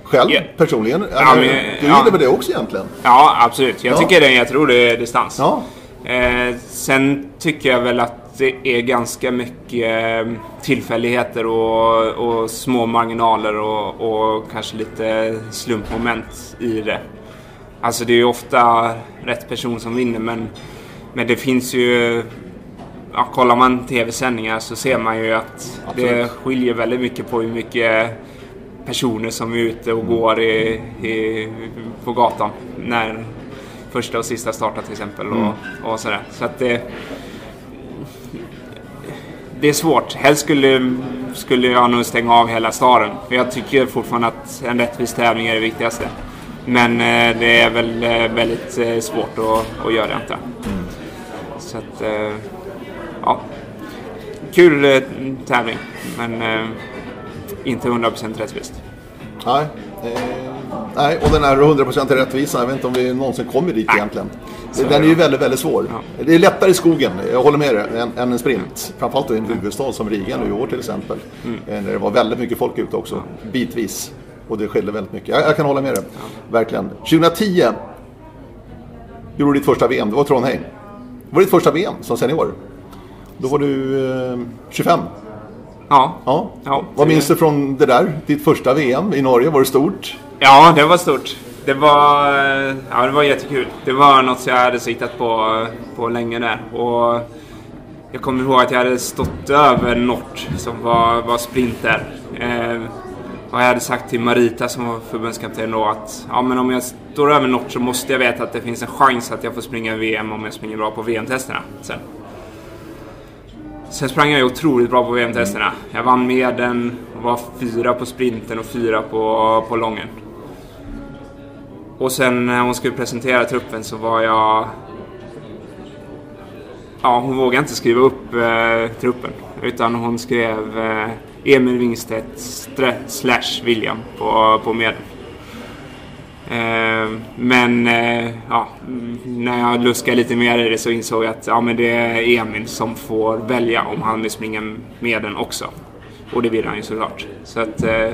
Själv yeah. personligen? Ja, men, du gillar ja. väl det också egentligen? Ja, absolut. Jag ja. tycker det är en jätterolig distans. Ja. Eh, sen tycker jag väl att det är ganska mycket eh, tillfälligheter och, och små marginaler och, och, kanske lite slumpmoment i det. Alltså det är ju ofta rätt person som vinner men, men det finns ju... Ja, kollar man tv-sändningar så ser man ju att Absolut. det skiljer väldigt mycket på hur mycket personer som är ute och går i, i, på gatan när första och sista startar till exempel. Och, mm. och sådär. Så att det, det är svårt. Helst skulle, skulle jag nog stänga av hela staden. För jag tycker fortfarande att en rättvis tävling är det viktigaste. Men eh, det är väl eh, väldigt eh, svårt att, att göra antar mm. Så att, ja. Kul tävling, men inte 100% rättvist. Nej. Nej, och den här 100% rättvisan, jag vet inte om vi någonsin kommer dit Nej. egentligen. Så den är ju väldigt, väldigt svår. Ja. Det är lättare i skogen, jag håller med dig, än, än en sprint. Framförallt i en huvudstad som Riga nu i år till exempel. Mm. Eh, när det var väldigt mycket folk ute också, bitvis. Och det skilde väldigt mycket. Jag, jag kan hålla med dig, ja. verkligen. 2010 gjorde du ditt första VM, det var Trondheim. Det var ditt första VM som senior. Då var du eh, 25. Ja. ja. ja. Vad minns du från det där? Ditt första VM i Norge, var det stort? Ja, det var stort. Det var, ja, det var jättekul. Det var något jag hade siktat på, på länge där. Och jag kommer ihåg att jag hade stått över Nort som var, var sprinter. Eh, och jag hade sagt till Marita som var förbundskapten då att ja, men om jag står över Nort så måste jag veta att det finns en chans att jag får springa VM om jag springer bra på VM-testerna sen. Sen sprang jag otroligt bra på VM-testerna. Jag vann med den, var fyra på sprinten och fyra på, på lången. Och sen när hon skulle presentera truppen så var jag... Ja, hon vågade inte skriva upp eh, truppen. Utan hon skrev eh, Emil Wingstedt slash William på, på medel. Eh, men eh, ja, när jag luskade lite mer i det så insåg jag att ja, men det är Emil som får välja om han vill springa med den också. Och det vill han ju såklart. Så att, eh,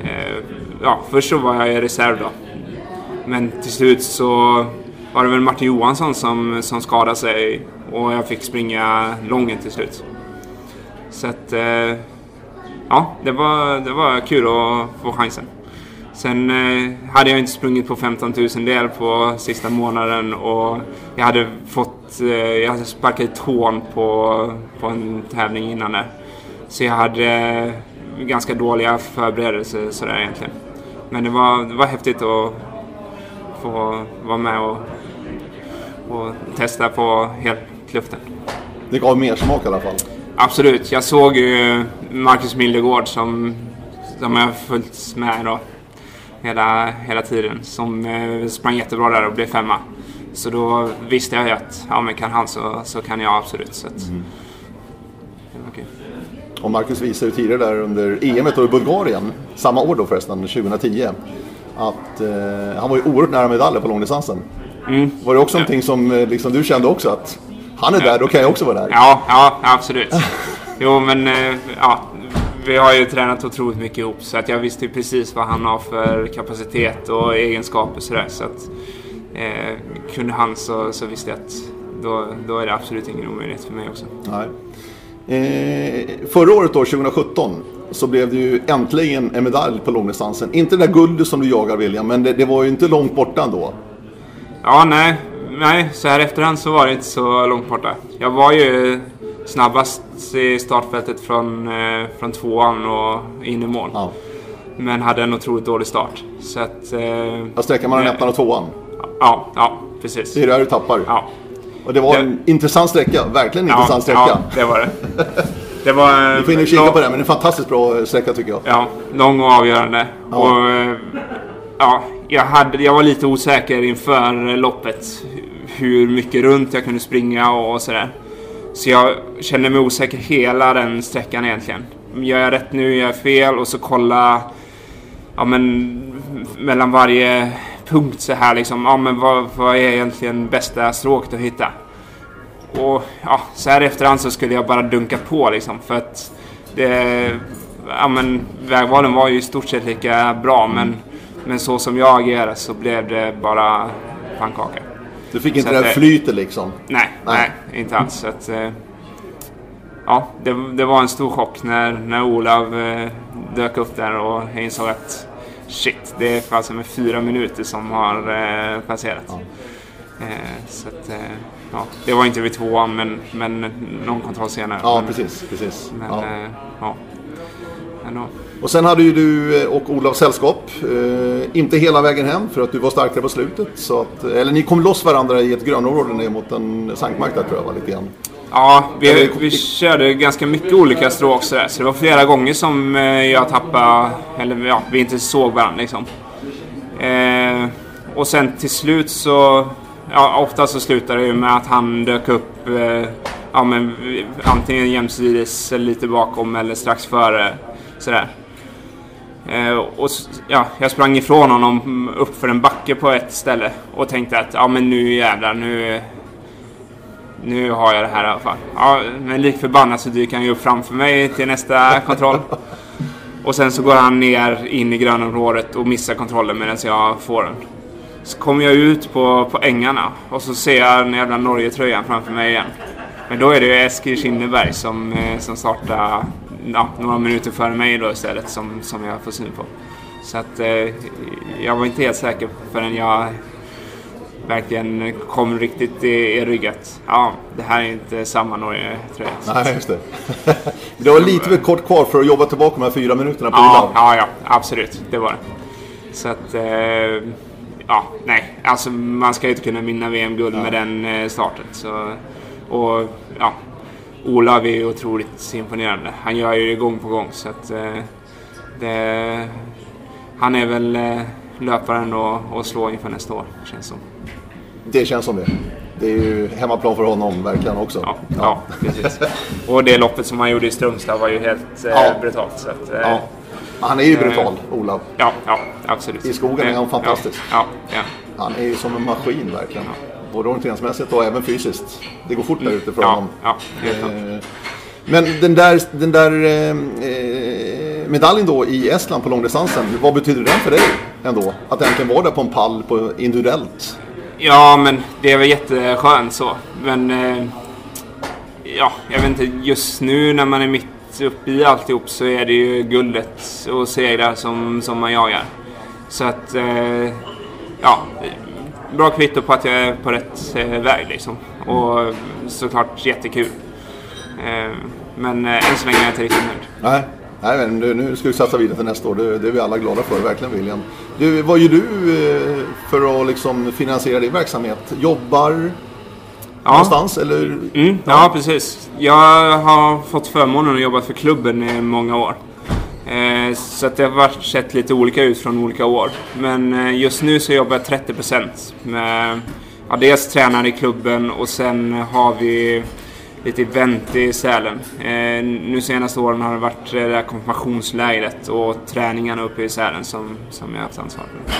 eh, ja, först så var jag i reserv då. Men till slut så var det väl Martin Johansson som, som skadade sig och jag fick springa lången till slut. Så att, eh, ja, det var, det var kul att få chansen. Sen eh, hade jag inte sprungit på 15 000 del på sista månaden och jag hade fått, eh, jag hade sparkat i tån på, på en tävling innan det. Så jag hade ganska dåliga förberedelser sådär egentligen. Men det var, det var häftigt att få vara med och, och testa på helt luften. Det gav mer smak i alla fall. Absolut. Jag såg ju Marcus Mildegård som, som jag följt med då hela, hela tiden. Som eh, sprang jättebra där och blev femma. Så då visste jag ju att ja, men kan han så, så kan jag absolut. Så att, mm. okay. Och Marcus visade ju tidigare där under EM i Bulgarien, samma år då förresten, 2010, att eh, han var ju oerhört nära medaljer på långdistansen. Mm. Var det också någonting som eh, liksom, du kände också att han är där, då kan jag också vara där? Ja, ja absolut. jo, men eh, ja, vi har ju tränat otroligt mycket ihop så att jag visste precis vad han har för kapacitet och egenskaper sådär. Så att eh, kunde han så, så visste jag att då, då är det absolut ingen omöjlighet för mig också. Nej. Eh, förra året då, 2017, så blev det ju äntligen en medalj på långdistansen. Inte det där guldet som du jagar William, men det, det var ju inte långt borta ändå. Ja, nej. Nej, så här efterhand så var det inte så långt borta. Jag var ju snabbast i startfältet från, eh, från tvåan och in i mål. Ja. Men hade en otroligt dålig start. Så att... Eh, ja, sträckan mellan ettan och tvåan? Ja, ja, precis. Det är där du tappar? Ja. Och det var det, en intressant sträcka, verkligen en ja, intressant sträcka. Ja, det var det. det var, du får in och kika lång, på den, men en fantastiskt bra sträcka tycker jag. Ja, lång och avgörande. Ja. Och, eh, ja, jag, hade, jag var lite osäker inför loppet. Hur mycket runt jag kunde springa och sådär. Så jag kände mig osäker hela den sträckan egentligen. Gör jag rätt nu, gör jag fel? Och så kolla ja, men, mellan varje punkt så här liksom. Ja, men vad, vad är egentligen bästa stråket att hitta? Och ja, så här efterhand så skulle jag bara dunka på liksom. För att det, ja, men, vägvalen var ju i stort sett lika bra. Men, men så som jag agerade så blev det bara pannkaka. Du fick inte det här flytet liksom? Nej, nej, nej, inte alls. Så att, eh, ja, det, det, var en stor chock när, när Olav eh, dök upp där och jag insåg att shit, det är alltså med fyra minuter som har eh, passerat. Ja. Eh, så att, eh, ja, det var inte vid tvåan, men, men någon kontroll senare. Ja, men, precis. precis. Men, ja. Eh, ja. Ändå. Och sen hade ju du och Olav sällskap. Eh, inte hela vägen hem för att du var starkare på slutet. Så att, eller ni kom loss varandra i ett grönområde ner mot en sankmark där tror jag var lite grann. Ja, vi, vi körde ganska mycket olika stråk sådär. Så det var flera gånger som eh, jag tappade, eller ja, vi inte såg varandra liksom. Eh, och sen till slut så, ja ofta så slutar det ju med att han dök upp eh, ja, men, antingen jämsides eller lite bakom eller strax före. Sådär. Eh, och ja, jag sprang ifrån honom upp för en backe på ett ställe och tänkte att ja men nu jävlar, nu, nu har jag det här i alla fall. Ja, men lik förbannat så dyker han ju upp framför mig till nästa kontroll. Och sen så går han ner in i grönområdet och missar kontrollen medan jag får den. Så kommer jag ut på, på ängarna och så ser jag den jävla Norge-tröjan framför mig igen. Men då är det ju Eskil Kinneberg som, eh, som startar ja, några minuter före mig då istället som, som jag får syn på. Så att eh, jag var inte helt säker förrän jag verkligen kom riktigt i, i rygget. Ja, det här är inte samma Norge-tröja. Nej, just det. det var lite för kort kvar för att jobba tillbaka de här fyra minuterna på ja, ja, ja, absolut. Det var det. Så att, eh, ja, nej. Alltså man ska ju inte kunna vinna VM-guld ja. med den eh, starten. Så, och ja, Olav är ju otroligt imponerande. Han gör ju det gång på gång. Så att, eh, det, han är väl eh, löparen att, att slå inför nästa år, känns som. Det känns som det. Det är ju hemmaplan för honom verkligen också. Ja, ja. precis. Och det loppet som han gjorde i Strömstad var ju helt Ja. brutalt. Så att, eh, Han är ju brutal, Olav. ja, ja, absolut. I skogen är han fantastisk. Ja, ja, Han är ju som en maskin verkligen. Både orienteringsmässigt och även fysiskt. Det går fort där ute för honom. ja. Eh, Men den där, den där eh, eh, medaljen då i Estland på långdistansen, vad betyder den för dig ändå? Att äntligen vara där på en pall på individuellt? Ja, men det är väl jätteskönt så. Men eh, ja, jag vet inte. Just nu när man är mitt upp i alltihop så är det ju guldet och segrar som, som man jagar. Så att, eh, ja. Bra kvitto på att jag är på rätt eh, väg liksom. Och såklart jättekul. Eh, men eh, än så länge är jag inte riktigt nöjd. Nej, Nej men nu, nu ska vi satsa vidare till nästa år. Det, det är vi alla glada för, verkligen William. Du, vad gör du eh, för att liksom finansiera din verksamhet? Jobbar Ja. någonstans eller? Mm, ja, precis. Jag har fått förmånen att jobba för klubben i många år. Eh, så att det har varit sett lite olika ut från olika år. Men eh, just nu så jobbar jag 30% med ja, dels tränare i klubben och sen har vi lite event i Sälen. Eh, nu senaste åren har det varit det där konfirmationslägret och träningarna uppe i Sälen som, som jag har haft ansvar för.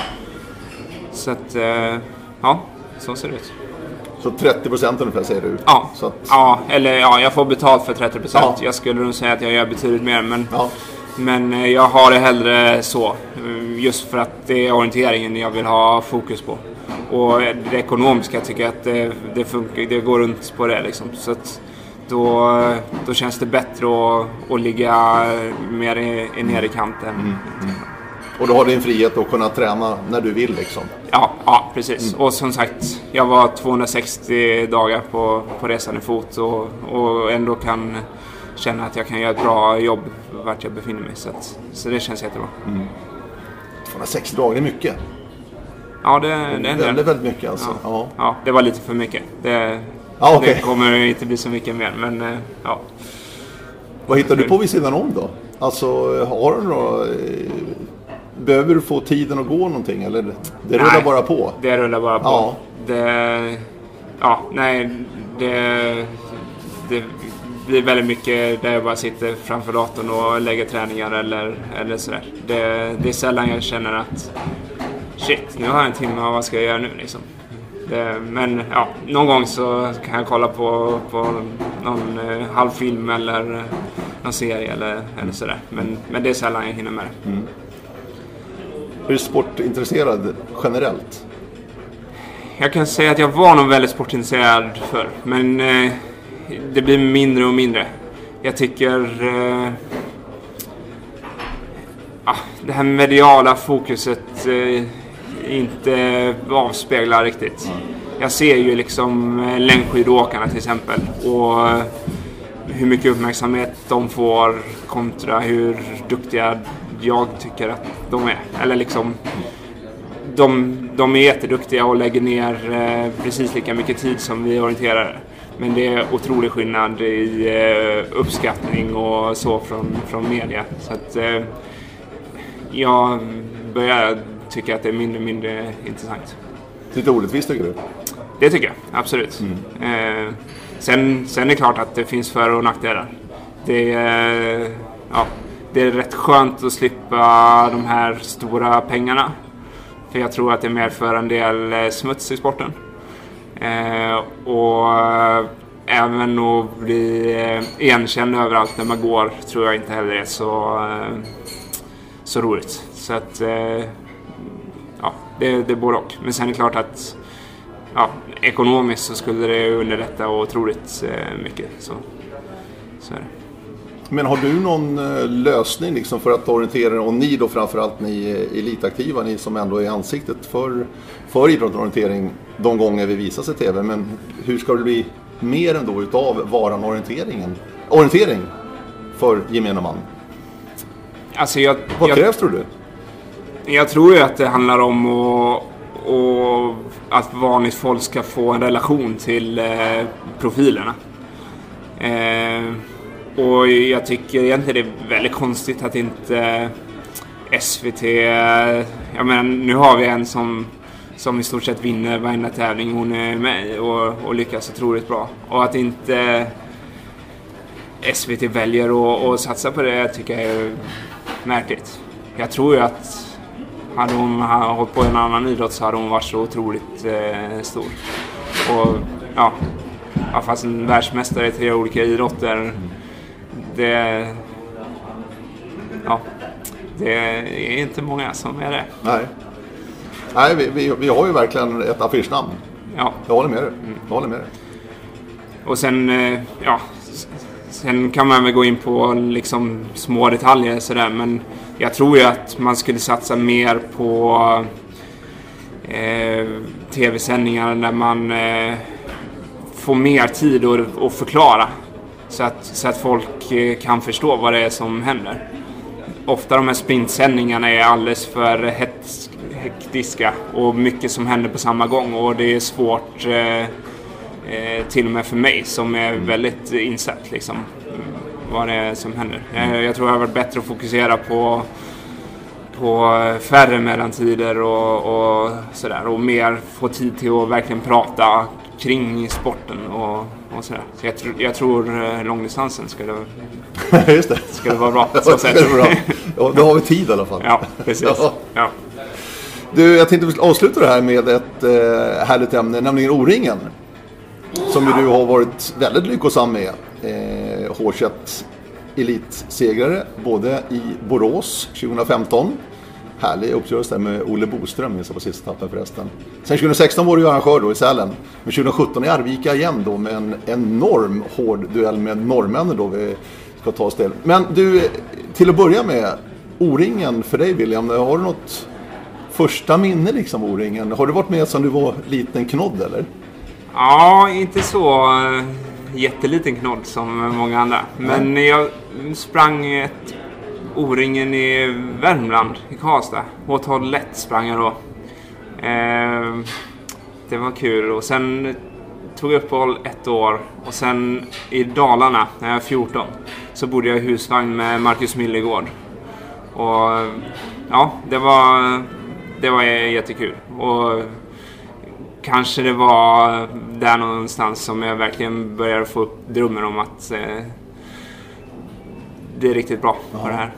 Så att, eh, ja, så ser det ut. Så 30 procent ungefär säger du? Ja, att, ja, eller ja, jag får betalt för 30%. Ja. Jag skulle nog säga att jag gör betydligt mer. Men, ja. men eh, jag har det hellre så. eh, Just för att det är orienteringen jag vill ha fokus på. Och det ekonomiska tycker jag att det, det, funkar, det går runt på det. Liksom. Så att då, då känns det bättre att, att ligga mer i, i ner i kanten. Och då har du din frihet att kunna träna när du vill liksom? Ja, ja precis. Och som sagt, jag var 260 dagar på, på resande fot och, och ändå kan känna att jag kan göra ett bra jobb vart jag befinner mig. Så, att, så det känns jättebra. 260 dagar, det är mycket. Ja, det, det är Väldigt, väldigt mycket alltså. Ja. Ja, det var lite för mycket. Det, Ja, okej. det kommer inte bli så mycket mer, men eh, ja. Vad hittar du på vid sidan om då? Alltså, har du några... eh, Behöver du få tiden att gå någonting eller det rullar Nej. bara på? Det rullar bara på. Ja. Det, ja, nej, det, det blir väldigt mycket där jag bara sitter framför datorn och lägger träningar eller, eller sådär. Det, det är sällan jag känner att shit, nu har jag en timme, vad ska jag göra nu liksom? Det, men ja, någon gång så kan jag kolla på, på någon eh, halvfilm eller eh, någon serie eller, eller sådär. Men, men det är sällan jag hinner med det. Är du sportintresserad generellt? Jag kan säga att jag var nog väldigt sportintresserad förr, men eh, det blir mindre och mindre. Jag tycker... Eh, ah, det här mediala fokuset eh, inte avspeglar riktigt. Jag ser ju liksom eh, längdskidåkarna till exempel och eh, hur mycket uppmärksamhet de får kontra hur duktiga jag tycker att de är. Eller liksom de, de är jätteduktiga och lägger ner eh, precis lika mycket tid som vi orienterare. Men det är otrolig skillnad i eh, uppskattning och så från, från media. Så att eh, jag börjar tycka att det är mindre mindre intressant. Lite orättvist tycker du? Det tycker jag, absolut. Eh, sen, sen är det klart att det finns för och nackdelar. Det är, ja, det är rätt skönt att slippa de här stora pengarna. För jag tror att det medför en del eh, smuts i sporten. Eh, och eh, även att bli eh, igenkänd överallt när man går tror jag inte heller är så, så roligt. Så att, eh, ja, det, det är både och. Men sen är det klart att ja, ekonomiskt så skulle det underlätta otroligt mycket. Så, så är det. Men har du någon eh, lösning liksom för att orientera och ni då framförallt ni eh, elitaktiva, ni som ändå är ansiktet för, för idrott och orientering de gånger vi visas i TV. Men hur ska det bli mer ändå utav varan orienteringen? Orientering för gemene man. Alltså jag, Vad jag, krävs tror du? jag tror ju att det handlar om att, och att vanligt folk ska få en relation till eh, profilerna. Eh, och jag tycker egentligen det är väldigt konstigt att inte eh, SVT... Eh, jag menar, nu har vi en som, som i stort sett vinner varenda tävling hon är med och, och lyckas otroligt bra. Och att inte eh, SVT väljer att, satsa på det tycker jag är märkligt. Jag tror ju att hade hon hållit på i en annan idrott så hade hon varit så otroligt eh, stor. Och ja, fast en världsmästare i tre olika idrotter. Det, ja, det är inte många som är det. Nej, Nej vi, vi, vi har ju verkligen ett affischnamn. Ja. Jag håller med dig. Jag håller med dig. Och sen, eh, ja, sen kan man väl gå in på liksom små detaljer sådär men jag tror ju att man skulle satsa mer på eh, tv-sändningar där man eh, får mer tid att, att förklara. Så att, så att folk eh, kan förstå vad det är som händer. Ofta de här sprintsändningarna är alldeles för hets, hektiska och mycket som händer på samma gång och det är svårt eh, eh, till och med för mig som är väldigt insatt liksom vad det är som händer. Jag, jag tror det har varit bättre att fokusera på på färre mellantider och, och sådär och mer få tid till att verkligen prata kring sporten och, och sådär. Så jag, tr jag tror eh, långdistansen skulle, Just det. skulle vara bra. Så sätt. Ja, då har vi tid i alla fall. Ja, precis. Ja. Ja. Du, jag tänkte avsluta det här med ett eh, härligt ämne, nämligen O-ringen. Som ju du har varit väldigt lyckosam med. Eh, H21 elitsegrare både i Borås 2015 Härlig uppgörelse där med Olle Boström på sista etappen förresten. Sen 2016 var du ju arrangör då i Sälen. Men 2017 i Arvika igen då med en enorm hård duell med norrmännen då vi ska ta oss till. Men du, till att börja med, O-ringen för dig William, har du något första minne liksom O-ringen? Har du varit med sedan du var liten knodd eller? Ja, inte så eh, jätteliten knodd som många andra. Men jag sprang ett O-ringen i Värmland, i Karlstad. H12 lätt sprang jag då. Eh, det var kul och sen tog jag uppehåll ett år och sen i Dalarna, när jag var 14, så bodde jag i husvagn med Marcus Millegård. Och ja, det var, det var jättekul. Och kanske det var där någonstans som jag verkligen började få upp drömmen om att eh, det är riktigt bra på det här.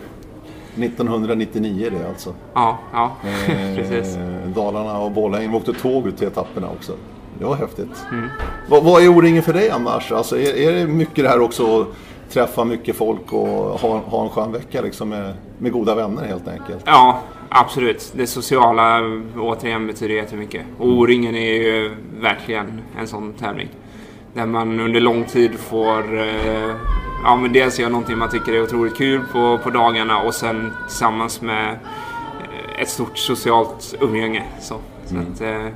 1999 det alltså. Ja, ja Eh, precis. Dalarna och Borlänge. Åkte tåg ut till etapperna också. Det var häftigt. Mm. Vad, vad är O-ringen för dig annars? Alltså, är, är det mycket det här också att träffa mycket folk och ha, ha en skön vecka liksom med, med goda vänner helt enkelt? Ja, absolut. Det sociala återigen betyder jättemycket. O-ringen är ju verkligen en sån tävling. Där man under lång tid får eh, ja, men dels göra någonting man tycker är otroligt kul på, på dagarna och sen tillsammans med eh, ett stort socialt umgänge. Så, så att, eh,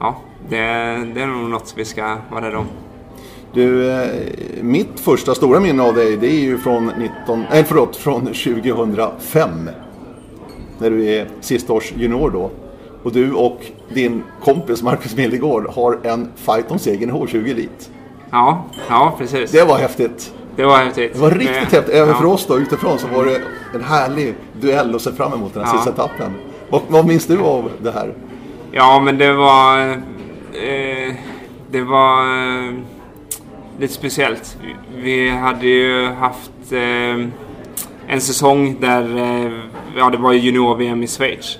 ja, det, det är nog något vi ska vara rädda om. Du, eh, mitt första stora minne av dig det är ju från, 19, äh, förlåt, från 2005. När du är sista års junior då. Och du och din kompis Marcus Millegård har en fight om segern i H20 Elit. Ja, ja precis. Det var häftigt. Det var häftigt. Det var riktigt Men- häftigt. Även ja. för oss då utifrån så var det en härlig duell att se fram emot den här Ja. sista etappen. Vad, vad minns du av det här? Ja, men det var... Eh, det var eh, lite speciellt. Vi hade ju haft eh, en säsong där eh, ja, det var ju junior-VM i Schweiz.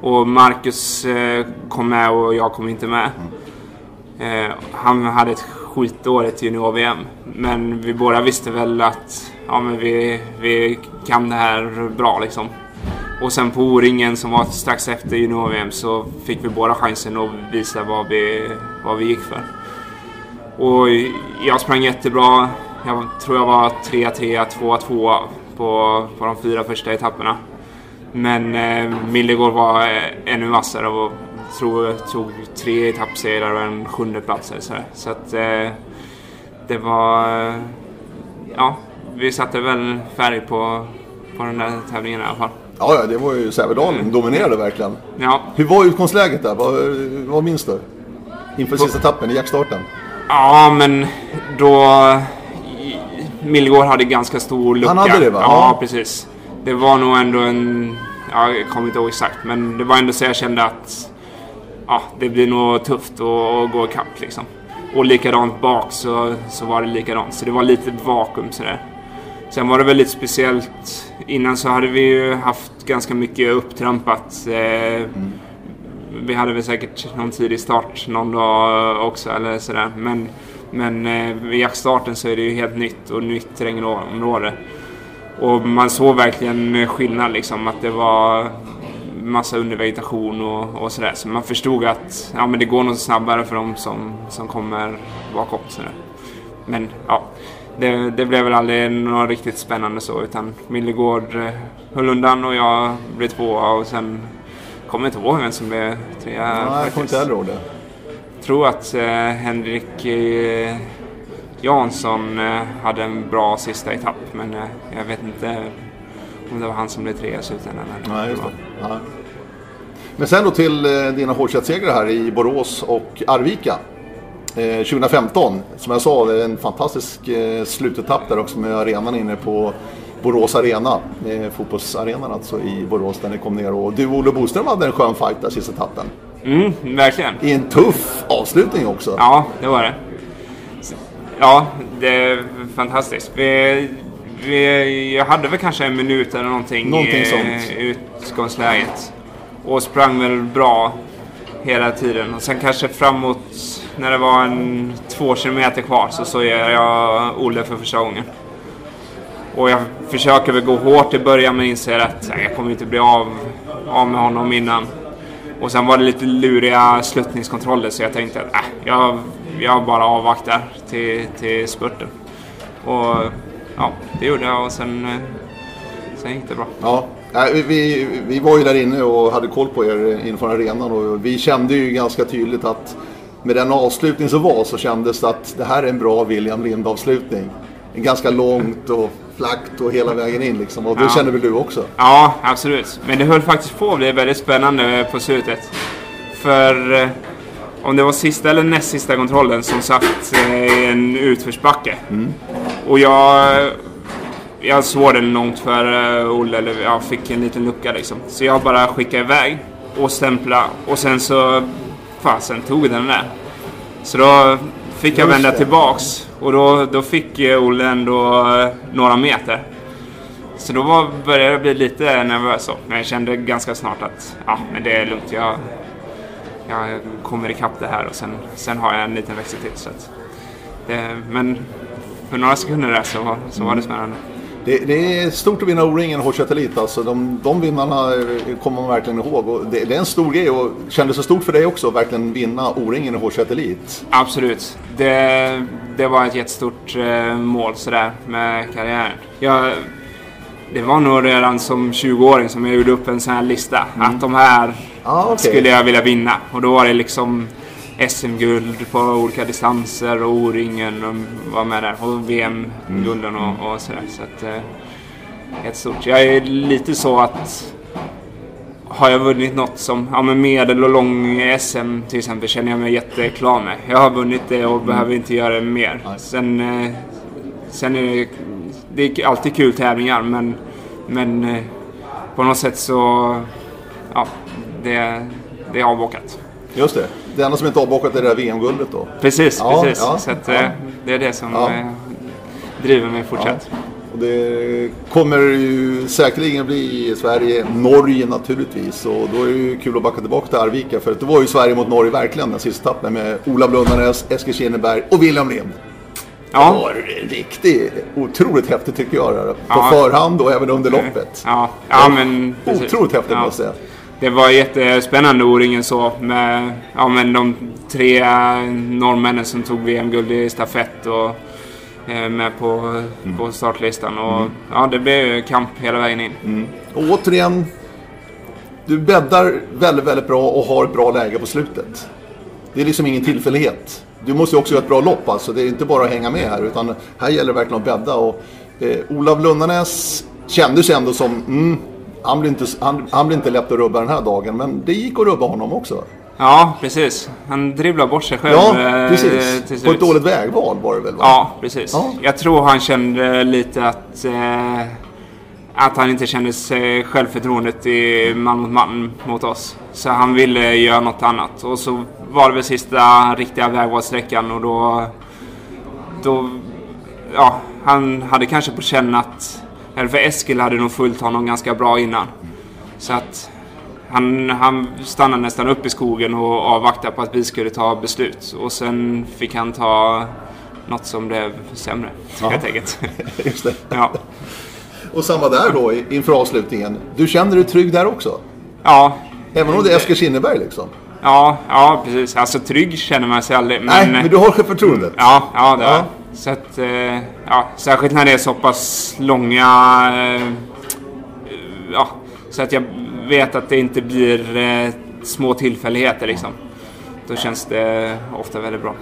Och Marcus eh, kom med och jag kom inte med. Eh, han hade ett skitår ett junior-VM. Men vi båda visste väl att ja, men vi, vi kan det här bra liksom. Och sen på O-ringen som var strax efter junior-VM så fick vi båda chansen att visa vad vi, vad vi gick för. Och jag sprang jättebra. Jag tror jag var 3-3, 2-2 på, på de fyra första etapperna. Men eh, Millegård var eh, ännu vassare och tror jag tog tre etappsegrar och en sjunde plats eller sådär. Så att eh, det var... Eh, ja, vi satte väl färg på, på den där tävlingen i alla fall. Ja, ja, det var ju Sävedalen dominerade verkligen. Ja, Hur var utgångsläget där? Vad, vad minns du? Inför sista etappen i jackstarten? Ja, men då... Millegård hade ganska stor lucka. Han hade det, va? Ja, Ja. precis. Det var nog ändå en... Ja, jag kommer inte ihåg exakt, men det var ändå så jag kände att ja, det blir nog tufft att, att gå ikapp liksom. Och likadant bak så, så var det likadant. Så det var lite vakuum sådär. Sen var det väldigt speciellt. Innan så hade vi ju haft ganska mycket upptrampat. Mm. Vi hade väl säkert någon tidig start någon dag också eller sådär. Men, men eh, vid jaktstarten så är det ju helt nytt och nytt terrängområde. Och man såg verkligen skillnad liksom. Att det var massa undervegetation och, och sådär. Så man förstod att ja, men det går nog snabbare för dem som, som kommer bakom. Sådär. Men ja, det, det blev väl aldrig något riktigt spännande så. Utan Millegård eh, höll undan och jag blev tvåa och sen kommer jag inte ihåg vem som blev trea. Nej, jag kommer inte heller ihåg det. tror att eh, Henrik eh, Jansson eh, hade en bra sista etapp. Men eh, jag vet inte om det var han som blev trea i slutändan. Nej, just det. Nej. Men sen då till eh, dina H21-segrar här i Borås och Arvika. Eh, 2015, som jag sa, en fantastisk slutetapp där också med arenan inne på Borås Arena. Eh, fotbollsarenan alltså i Borås där ni kom ner. Och du Olle Boström hade en skön fight där sista etappen. Mm, verkligen. I en tuff avslutning också. Ja, det var det. Ja, det är fantastiskt. Vi, vi, jag hade väl kanske en minut eller någonting, Någonting i utgångsläget. Och sprang väl bra hela tiden. Och sen kanske framåt när det var en två kilometer kvar så såg jag Olle för första gången. Och jag försöker väl gå hårt i början men inser att jag kommer inte bli av, av med honom innan. Och sen var det lite luriga sluttningskontroller så jag tänkte att äh, jag, jag bara avvaktar till, till spurten. Och ja, det gjorde jag och sen, eh, sen gick det bra. Ja, nej, vi- vi, var ju där inne och hade koll på er inför arenan och vi kände ju ganska tydligt att med den avslutning som var så kändes det att det här är en bra William Lind-avslutning. En ganska långt och flackt och hela vägen in liksom. Och det Ja. kände väl du också? Ja, absolut. Men det höll faktiskt på att bli väldigt spännande på slutet. För eh, om det var sista eller näst sista kontrollen som satt eh, i en utförsbacke. Och jag, jag såg den långt för eh, Olle, eller jag fick en liten lucka liksom. Så jag bara skickade iväg och stämpla och sen så fasen tog den där. Så då fick jag vända tillbaks och då, då fick eh, Olle ändå eh, några meter. Så då var, började jag bli lite nervös så. Men jag kände ganska snart att ja, men det är lugnt. Jag, jag kommer ikapp det här och sen, sen har jag en liten växel till. Så det, men för några sekunder där så, så var det spännande. Det, det är stort att vinna O-ringen H21 Elite. Alltså, de, de vinnarna eh, kommer man verkligen ihåg. Och det, det är en stor grej och kändes det stort för dig också att verkligen vinna O-ringen i H21 Elite? Absolut. Det, det var ett jättestort eh, mål sådär med karriären. Jag, det var nog redan som 20-åring som jag gjorde upp en sån här lista. Att de här Ah, okej. skulle jag vilja vinna. Och då var det liksom SM-guld på olika distanser och O-ringen och var med där. Och VM-gulden och, och sådär. Så att, eh, jättestort. Jag är lite så att har jag vunnit något som ja, men medel och lång SM till exempel känner jag mig jätteklar med. Jag har vunnit det och behöver inte göra det mer. Sen, eh, sen är det, det är alltid kul tävlingar men, men eh, på något sätt så ja, det, det är avbokat. Just det. Det enda som inte är avbokat är det där VM-guldet då. Precis, Ja, precis. ja, så att, ja. eh, det är det som eh, driver mig fortsatt. Och det kommer ju säkerligen bli Sverige-Norge naturligtvis. Och då är det ju kul att backa tillbaka till Arvika. För det var ju Sverige mot Norge verkligen den sista etappen med Ola Blundarnäs, Eskil Kinneberg och William Lind. Det Ja. var riktigt otroligt häftigt tycker jag. Där. På Ja. förhand och även under loppet. Ja, ja men... precis. Otroligt häftigt Ja. måste jag säga. Det var jättespännande O-ringen så med ja, men de tre norrmännen som tog VM-guld i stafett och eh, med på, på startlistan. Och, Ja, det blev ju kamp hela vägen in. Och återigen, du bäddar väldigt, väldigt bra och har ett bra läge på slutet. Det är liksom ingen tillfällighet. Du måste ju också göra ett bra lopp alltså. Det är inte bara att hänga med här utan här gäller det verkligen att bädda. Och, eh, Olav Lundarnäs kändes ändå som, mm, han blir, inte, han, han blir inte lätt att rubba den här dagen. Men det gick att rubba honom också. Ja, precis. Han dribblar bort sig själv Ja, eh, precis. till På slut. ett dåligt vägval var det väl? Va? Ja, precis. Ja. Jag tror han kände lite att, eh, att han inte kände sig självförtroendet i man mot man mot oss. Så han ville göra något annat. Och så var det väl sista riktiga vägvalssträckan och då... då ja, han hade kanske på känn att... Eller för Eskil hade nog följt honom ganska bra innan. Så att han, han stannade nästan upp i skogen och avvaktade på att vi skulle ta beslut. Och sen fick han ta något som blev sämre, Ja. helt enkelt. Just det. Ja. Och samma där då i- inför avslutningen. Du känner dig trygg där också? Ja, Även om det är Eskil Kinneberg liksom? Ja, ja, precis. Alltså trygg känner man sig aldrig. Men, Nej, men du har självförtroendet? Ja, ja, det Ja. ja. Så att, eh, ja, särskilt när det är så pass långa... Eh, ja, så att jag vet att det inte blir eh, små tillfälligheter liksom. Då känns det ofta väldigt bra.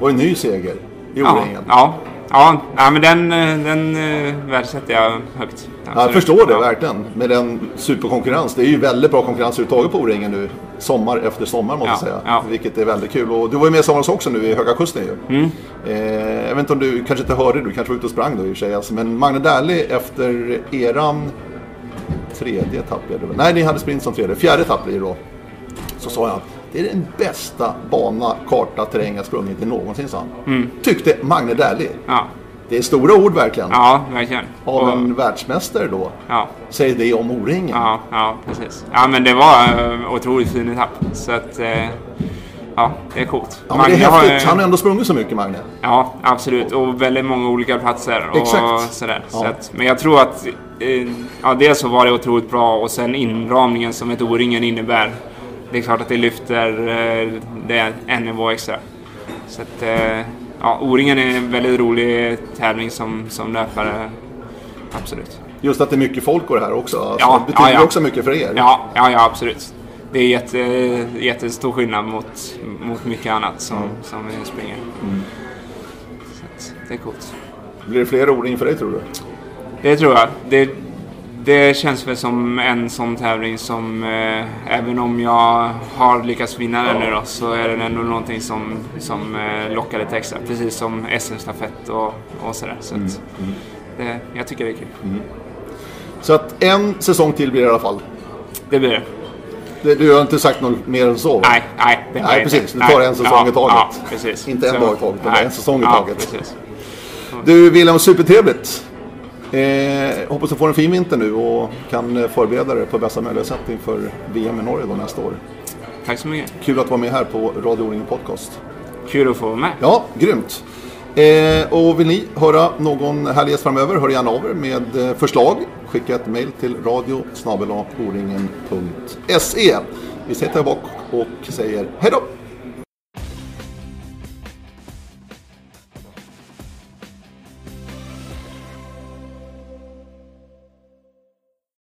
Och en ny seger i Ja, O-ringen. ja, ja, ja, men den, eh, den eh, värdesätter jag högt. Ja, jag Absolut. förstår det verkligen. Med den superkonkurrens. Det är ju väldigt bra konkurrens överhuvudtaget på O-ringen nu. Sommar efter sommar måste Ja, jag säga. ja. Vilket är väldigt kul. Och du var ju med i somras också nu i Höga Kusten ju. Mm. Eh, jag vet inte om du kanske inte hörde, du kanske var ute och sprang då i och för sig. Alltså, men Magne Dählie efter eran tredje etapp blev det väl? Nej, ni hade sprint som tredje. Fjärde etapp blir det då. Så sa jag det är den bästa bana, karta, terräng jag sprungit i någonsin, sa han. Tyckte Magne Dählie. Ja, Det är stora ord verkligen. ja, verkligen. Av Och- en världsmästare då. ja. Säg det om O-ringen. Ja, ja, precis. Ja, men det var uh, otroligt fin etapp. Så att, eh, ja, det är coolt. Ja, men det är har, häftigt. eh, Han har ändå sprungit så mycket, Magne. Ja, absolut. Och väldigt många olika platser. Och Exakt. Sådär. Så Ja. att, men jag tror att eh, ja, dels så var det otroligt bra och sen inramningen som ett O-ringen innebär. Det är klart att det lyfter eh, det en nivå extra. Så att, eh, ja, O-ringen är en väldigt rolig tävling som, som löpare. Absolut. Just att det är mycket folk och det här också. Alltså, Ja, det betyder ja, ja. också mycket för er. Ja, ja, ja absolut. Det är jätte, jättestor skillnad mot, mot mycket annat som, som vi springer. Så att, det är coolt. Blir det fler O-ring för dig tror du? Det tror jag. Det, det känns väl som en sån tävling som, eh, även om jag har lyckats vinna den nu då, så är den ändå någonting som, som eh, lockar lite extra. Precis som SM-stafett och, och sådär. Så att, det, jag tycker det är kul. Så att en säsong till blir det i alla fall. Det blir det. Det, du har inte sagt något mer än så? va? Nej, nej. Det Nej, precis. Du tar en säsong ja, i taget. Ja, precis. Inte en Så- dag i taget, utan nej. en säsong i ja, taget. Precis. Du William, supertrevligt. Eh, hoppas du får en fin vinter nu och kan eh, förbereda dig på bästa möjliga sätt inför VM i Norge då nästa år. Tack så mycket. Kul att vara med här på Radio O-ringen Podcast. Kul att få vara med. Ja, grymt. Eh, och vill ni höra någon härlig gäst framöver, hör gärna av er med eh, förslag. Skicka ett mejl till radio Vi säger bak och säger hej då.